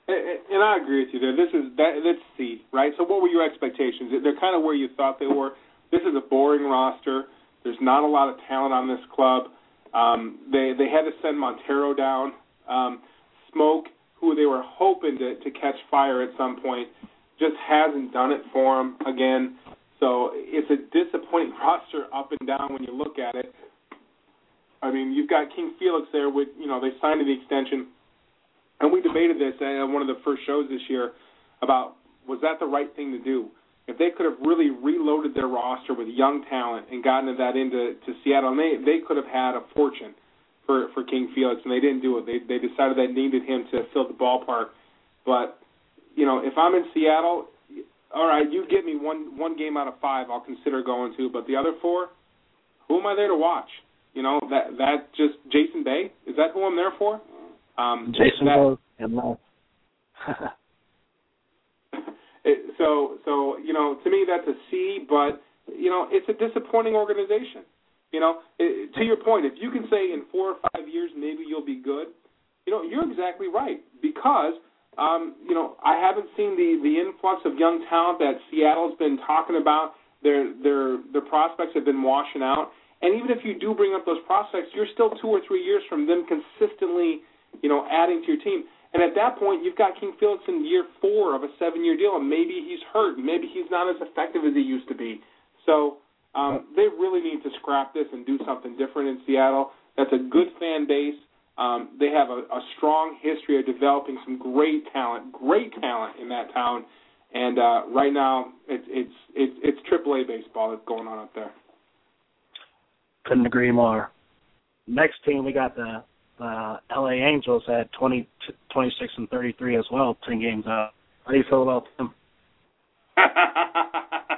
And and I agree with you there. This is that that's C, right? So what were your expectations? They're kind of where you thought they were. This is a boring roster. There's not a lot of talent on this club. Um, they they had to send Montero down. Um, Smoak, who they were hoping to to catch fire at some point, just hasn't done it for them again. So it's a disappointing *laughs* roster up and down when you look at it. I mean, you've got King Felix there with you know they signed to the extension, and we debated this at one of the first shows this year about was that the right thing to do? If they could have really reloaded their roster with young talent and gotten that into to Seattle, and they they could have had a fortune for for King Felix, and they didn't do it. They they decided they needed him to fill the ballpark. But you know, if I'm in Seattle, all right, you give me one one game out of five, I'll consider going to. But the other four, who am I there to watch? You know that that just Jason Bay is that who I'm there for? Um, Jason that, and Love. *laughs* it, so so you know to me that's a C, but you know it's a disappointing organization. You know, it, to your point, if you can say in four or five years maybe you'll be good, you know you're exactly right because um, you know I haven't seen the the influx of young talent that Seattle's been talking about. Their their their prospects have been washing out, and even if you do bring up those prospects, you're still two or three years from them consistently, you know, adding to your team. And at that point, you've got King Felix in year four of a seven-year deal, and maybe he's hurt, maybe he's not as effective as he used to be. So um, they really need to scrap this and do something different in Seattle. That's a good fan base. Um, they have a, a strong history of developing some great talent, great talent in that town. And uh, right now, it's it's it's it's AAA baseball that's going on up there. Couldn't agree more. Next team, we got the uh, LA Angels at 20, 26 and 33 as well, 10 games out. How do you feel about them? *laughs* I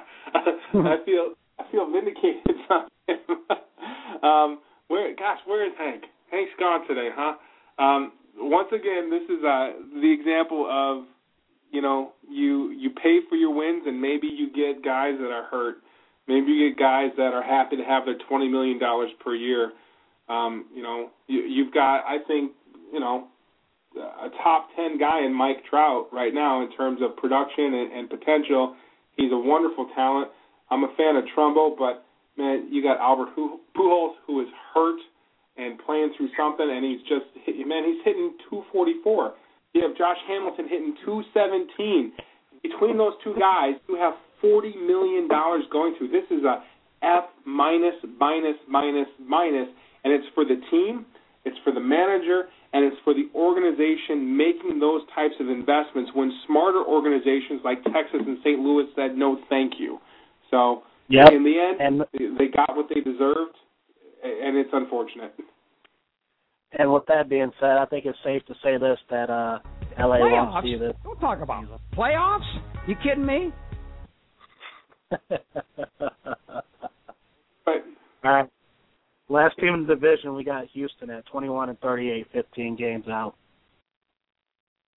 feel I feel vindicated from him. *laughs* um, where gosh, where is Hank? Hank's gone today, huh? Um, once again, this is uh, the example of you know you you pay for your wins, and maybe you get guys that are hurt. Maybe you get guys that are happy to have their twenty million dollars per year. Um, you know, you, you've got I think you know a top ten guy in Mike Trout right now in terms of production and, and potential. He's a wonderful talent. I'm a fan of Trumbo, but man, you got Albert Pujols who is hurt and playing through something, and he's just man, he's hitting 244. You have Josh Hamilton hitting 217. Between those two guys, you have forty million dollars going through. This is a F minus minus minus minus, and it's for the team, it's for the manager, and it's for the organization making those types of investments. When smarter organizations like Texas and St. Louis said no, thank you. So Yep. in the end, And they got what they deserved, and it's unfortunate. and with that being said, I think it's safe to say this that uh LA won't Playoffs? see this. Don't talk about playoffs. You kidding me? *laughs* But All right. Last team in the division, we got Houston at 21 and 38, 15 games out.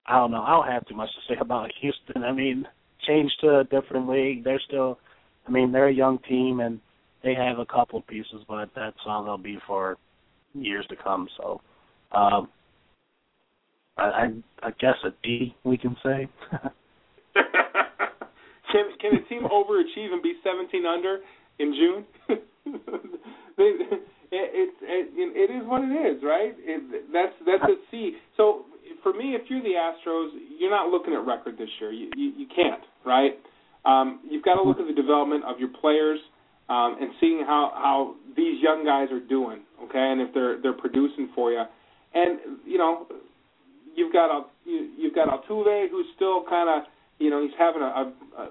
I don't know. I don't have too much to say about Houston. I mean, change to a different league. They're still, I mean, they're a young team and they have a couple pieces, but that's all they'll be for years to come. So, um, I, I, I guess a D we can say. *laughs* can can a team overachieve and be 17 under in June? *laughs* it, it's it, it is what it is, right? It, that's that's a C. So for me, if you're the Astros, you're not looking at record this year. You you, you can't, right? Um, you've got to look at the development of your players um, and seeing how how these young guys are doing, okay, and if they're they're producing for you. And you know, you've got a you, you've got Altuve who's still kind of you know he's having a, a, a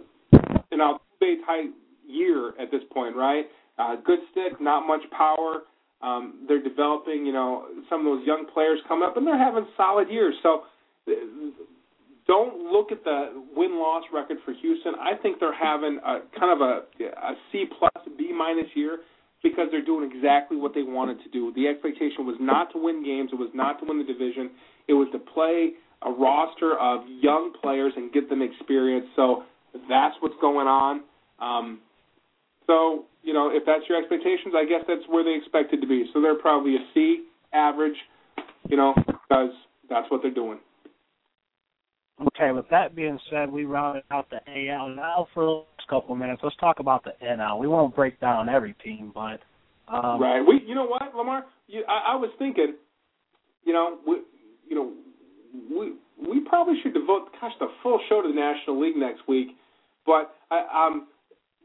an Altuve type year at this point, right? Uh, good stick, not much power. Um, they're developing, you know, some of those young players come up, and they're having solid years. So don't look at the win loss record for Houston. I think they're having a kind of a, a C plus B minus year because they're doing exactly what they wanted to do. The expectation was not to win games. It was not to win the division. It was to play a roster of young players and get them experience. So that's what's going on. Um, so you know, if that's your expectations, I guess that's where they expected to be. So they're probably a C average, you know, because that's what they're doing. Okay, with that being said, we rounded out the AL. Now for the next couple of minutes, let's talk about the NL. We won't break down every team, but um, right. We, you know what, Lamar? You, I, I was thinking, you know, we, you know, we we probably should devote, gosh, the full show to the National League next week. But I, um,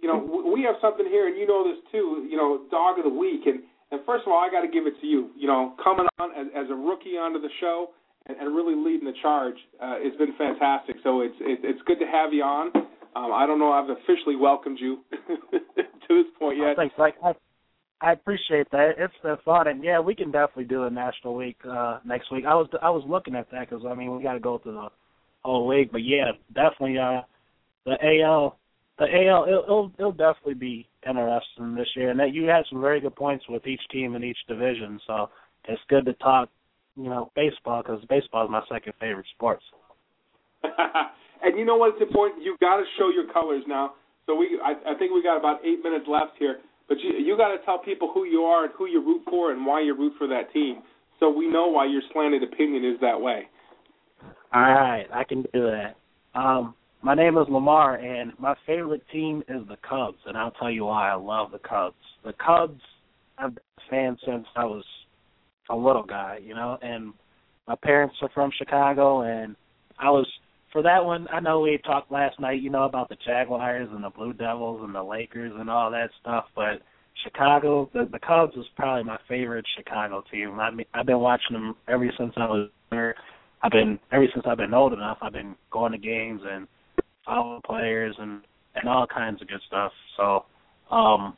you know, we have something here, and you know this too. You know, dog of the week, and and first of all, I got to give it to you. You know, coming on as, as a rookie onto the show and, and really leading the charge, uh, it's been fantastic. So it's it, it's good to have you on. Um, I don't know, I've officially welcomed you *laughs* to this point yet. Thanks, like I, I appreciate that. It's been fun, and yeah, we can definitely do a national week uh, next week. I was I was looking at that because I mean we got to go through the whole league, but yeah, definitely uh, the AL the AL it'll, it'll it'll definitely be interesting this year, and that you had some very good points with each team in each division, so it's good to talk, you know, baseball because baseball is my second favorite sport. *laughs* and you know what's important? You got to show your colors now. So we, I, I think we got about eight minutes left here, but you you got to tell people who you are and who you root for and why you root for that team, so we know why your slanted opinion is that way. All right, I can do that. Um, my name is Lamar, and my favorite team is the Cubs, and I'll tell you why I love the Cubs. The Cubs, I've been a fan since I was a little guy, you know, and my parents are from Chicago, and I was for that one. I know we talked last night, you know, about the Jaguars and the Blue Devils and the Lakers and all that stuff, but Chicago, the, the Cubs is probably my favorite Chicago team. I mean, I've been watching them ever since I was there. I've been ever since I've been old enough. I've been going to games and following players and and all kinds of good stuff. So, um,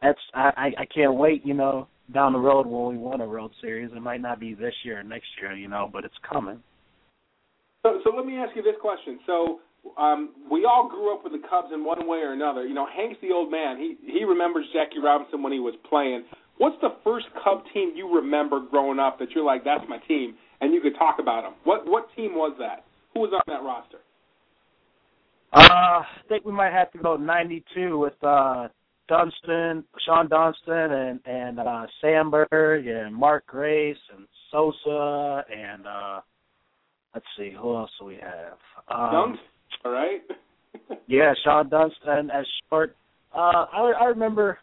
that's I I I can't wait. You know, down the road when we win a World Series, it might not be this year or next year, you know, but it's coming. So, so let me ask you this question. So, um, we all grew up with the Cubs in one way or another. You know, Hank's the old man. He he remembers Jackie Robinson when he was playing. What's the first Cub team you remember growing up that you're like, that's my team, and you could talk about them? What what team was that? Who was on that roster? Uh, I think we might have to go '92 with uh Dunston, Shawon Dunston, and and uh Sandberg and Mark Grace and Sosa and uh let's see who else do we have. Um, Dunst, all right. *laughs* yeah, Shawon Dunston as short. Uh, I I remember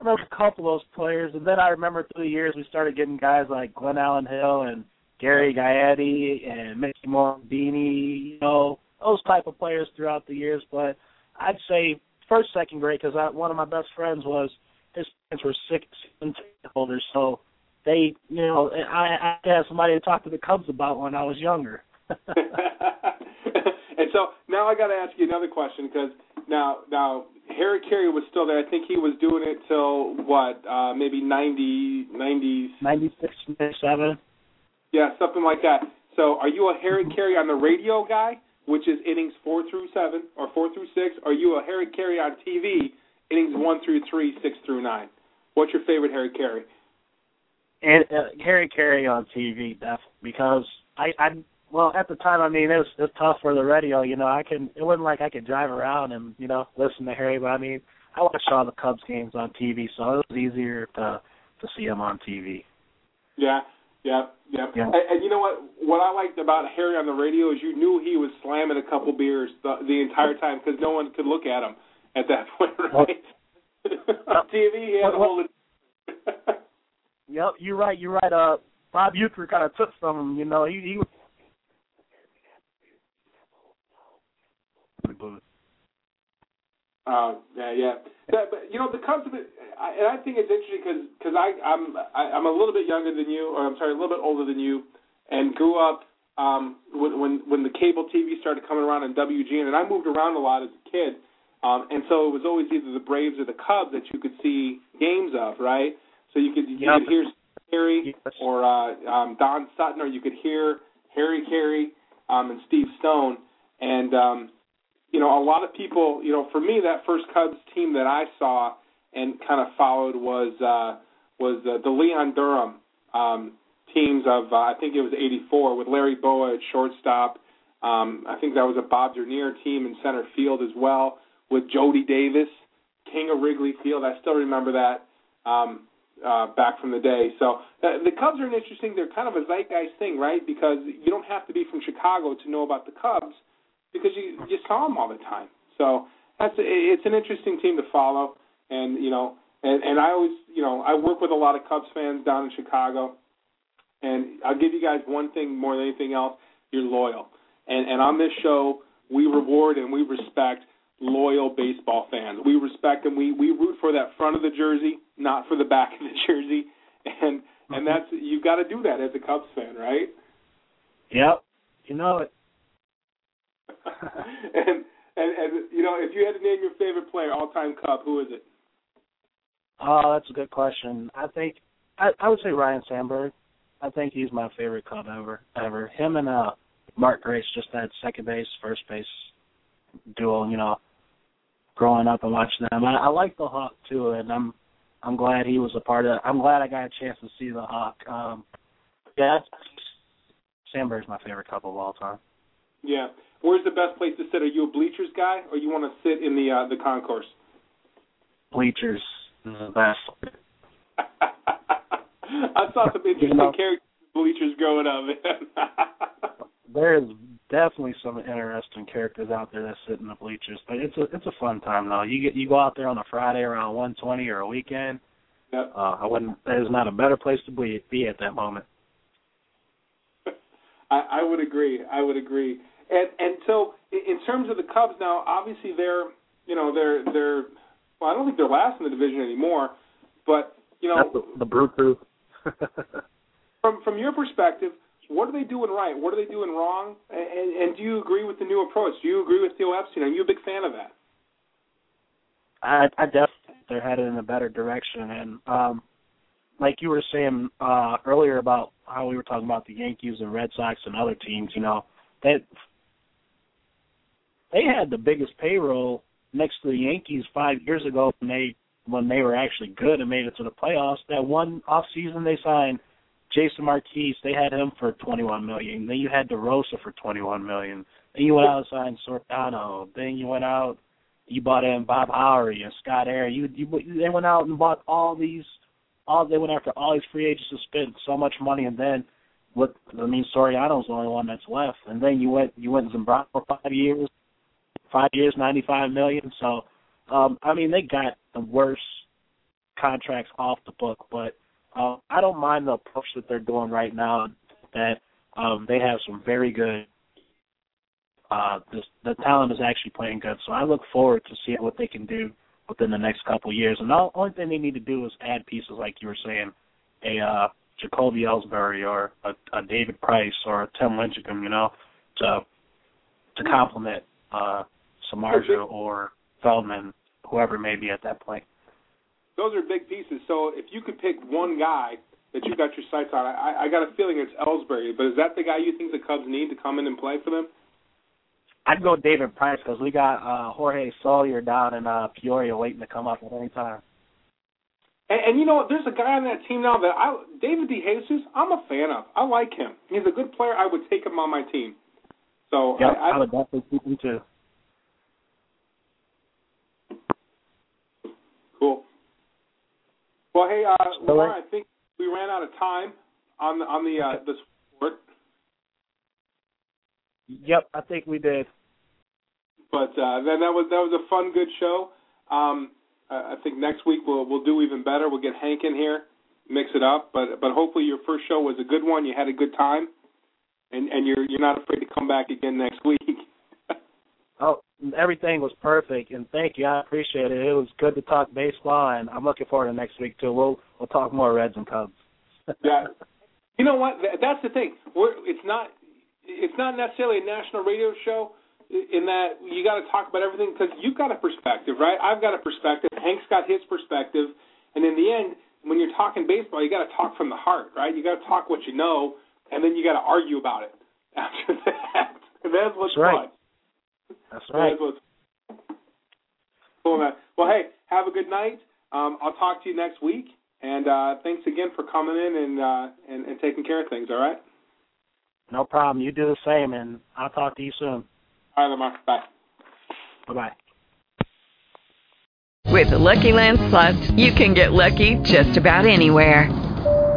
I remember a couple of those players, and then I remember through the years we started getting guys like Glenallen Hill and Gary Gaetti and Mickey Morandini, you know, those type of players throughout the years. But I'd say first, second grade because one of my best friends was his parents were six season ticket holders, so they, you know, I, I had somebody to talk to the Cubs about when I was younger. *laughs* and so now I got to ask you another question because now now Harry Caray was still there. I think he was doing it till what, uh maybe ninety ninety ninety six, ninety seven. Yeah, something like that. So, are you a Harry Caray on the radio guy, which is innings four through seven or four through six? Or are you a Harry Caray on TV, innings one through three, six through nine? What's your favorite Harry Caray? And uh, Harry Caray on TV, definitely, because I, I well at the time, I mean, it was, it was tough for the radio. You know, I can it wasn't like I could drive around and you know listen to Harry, but I mean, I watched all the Cubs games on TV, so it was easier to to see him on TV. Yeah, yeah, yeah. Yeah. And, and you know what? What I liked about Harry on the radio is you knew he was slamming a couple beers the, the entire time because no one could look at him at that *laughs* point, right? on TV, he had to hold it. Yep, you're right. You're right. Uh, Bob Uecker kind of took from him. You know, he he was. Uh, yeah, yeah. That, but you know, the Cubs, been- I, and I think it's interesting because because I I'm I, I'm a little bit younger than you, or I'm sorry, a little bit older than you, and grew up um, when when when the cable TV started coming around on WGN, and I moved around a lot as a kid, um, and so it was always either the Braves or the Cubs that you could see games of, right? So you could you Yep. could hear Harry or uh, um, Don Sutton, or you could hear Harry Caray um, and Steve Stone, and um, you know, a lot of people, you know, for me, that first Cubs team that I saw and kind of followed was uh, was uh, the Leon Durham um, teams of uh, I think it was '84 with Larry Bowa at shortstop. Um, I think that was a Bob Dernier team in center field as well with Jody Davis, King of Wrigley Field. I still remember that um, uh, back from the day. So uh, the Cubs are an interesting. They're kind of a zeitgeist thing, right? Because you don't have to be from Chicago to know about the Cubs because you you saw them all the time. So that's it's an interesting team to follow, and you know, and and I always you know I work with a lot of Cubs fans down in Chicago, and I'll give you guys one thing more than anything else: you're loyal. And and on this show, we reward and we respect loyal baseball fans. We respect them. We we root for that front of the jersey, not for the back of the jersey, and and mm-hmm. that's you've got to do that as a Cubs fan, right? Yep, you know it. *laughs* and, and and you know, if you had to name your favorite player, all time cup, who is it? Oh, that's a good question. I think I, I would say Ryne Sandberg. I think he's my favorite cup ever. Ever him and uh Mark Grace just that second base, first base duel, You know, growing up and watching them. I, I like the Hawk too, and I'm I'm glad he was a part of. I'm glad I got a chance to see the Hawk. Um, yeah, Sandberg's my favorite Cub of all time. Yeah. Where's the best place to sit? Are you a bleachers guy, or you want to sit in the uh, the concourse? Bleachers is the best. *laughs* I saw some interesting You know- characters bleachers growing up. Man. *laughs* There's definitely some interesting characters out there that sit in the bleachers, but it's a it's a fun time though. You get you go out there on a Friday around one twenty or a weekend. Yep. Uh, I wouldn't. There's not a better place to be be at that moment. *laughs* I, I would agree. I would agree. And and so in terms of the Cubs now, obviously they're you know they're they're well I don't think they're last in the division anymore, but you know That's the, the Brew Crew. *laughs* from from your perspective, what are they doing right? What are they doing wrong? And, and, and do you agree with the new approach? Do you agree with Theo Epstein? Are you a big fan of that? I I definitely think they're headed in a better direction, and um, like you were saying uh earlier about how we were talking about the Yankees and Red Sox and other teams, you know, that they had the biggest payroll next to the Yankees five years ago when they when they were actually good and made it to the playoffs. That one off season they signed Jason Marquis, they had him for twenty one million. Then you had DeRosa for twenty one million. Then you went out and signed Soriano. Then you went out you bought in Bob Howry and Scott Eyre. You you they went out and bought all these all they went after all these free agents to spend so much money and then what I mean Soriano's the only one that's left. And then you went you went Zambrano for five years five years, ninety five million. So um I mean they got the worst contracts off the book, but uh, I don't mind the approach that they're doing right now that um they have some very good uh, this, the talent is actually playing good. So I look forward to seeing what they can do within the next couple of years. And the only thing they need to do is add pieces, like you were saying, a uh, Jacoby Ellsbury or a, a David Price or a Tim Lincecum, you know, to to complement uh, Samardzija or Feldman, whoever may be at that point. Those are big pieces. So if you could pick one guy that you got your sights on, I, I got a feeling it's Ellsbury. But is that the guy you think the Cubs need to come in and play for them? I'd go David Price because we got uh, Jorge Soler down in uh, Peoria waiting to come up at any time. And, and you know what? There's a guy on that team now that I, David DeJesus, I'm a fan of. I like him. He's a good player. I would take him on my team. So Yep, I, I would definitely keep him too. Cool. Well, hey, uh, I think we ran out of time on the on the uh, the sport, Yep, I think we did. but uh, then that was that was a fun, good show. Um, I I think next week we'll we'll do even better. We'll get Hank in here, mix it up. But but hopefully your first show was a good one. You had a good time, and and you're you're not afraid to come back again next *laughs* week. Oh, everything was perfect, and thank you. I appreciate it. It was good to talk baseball, and I'm looking forward to next week too. We'll we'll talk more Reds and Cubs. *laughs* yeah. You know what? That's the thing. We're, it's not it's not necessarily a national radio show in that you got to talk about everything because you've got a perspective, right? I've got a perspective. Hank's got his perspective, and in the end, when you're talking baseball, you got to talk from the heart, right? You got to talk what you know, and then you got to argue about it *laughs* after that. That's what's right. fun. That's right. Cool, man. Well, hey, have a good night. Um, I'll talk to you next week, and uh, thanks again for coming in and, uh, and and taking care of things. All right. No problem. You do the same, and I'll talk to you soon. All right, Lamar. Bye. Bye bye. With the Lucky Land Slots, you can get lucky just about anywhere.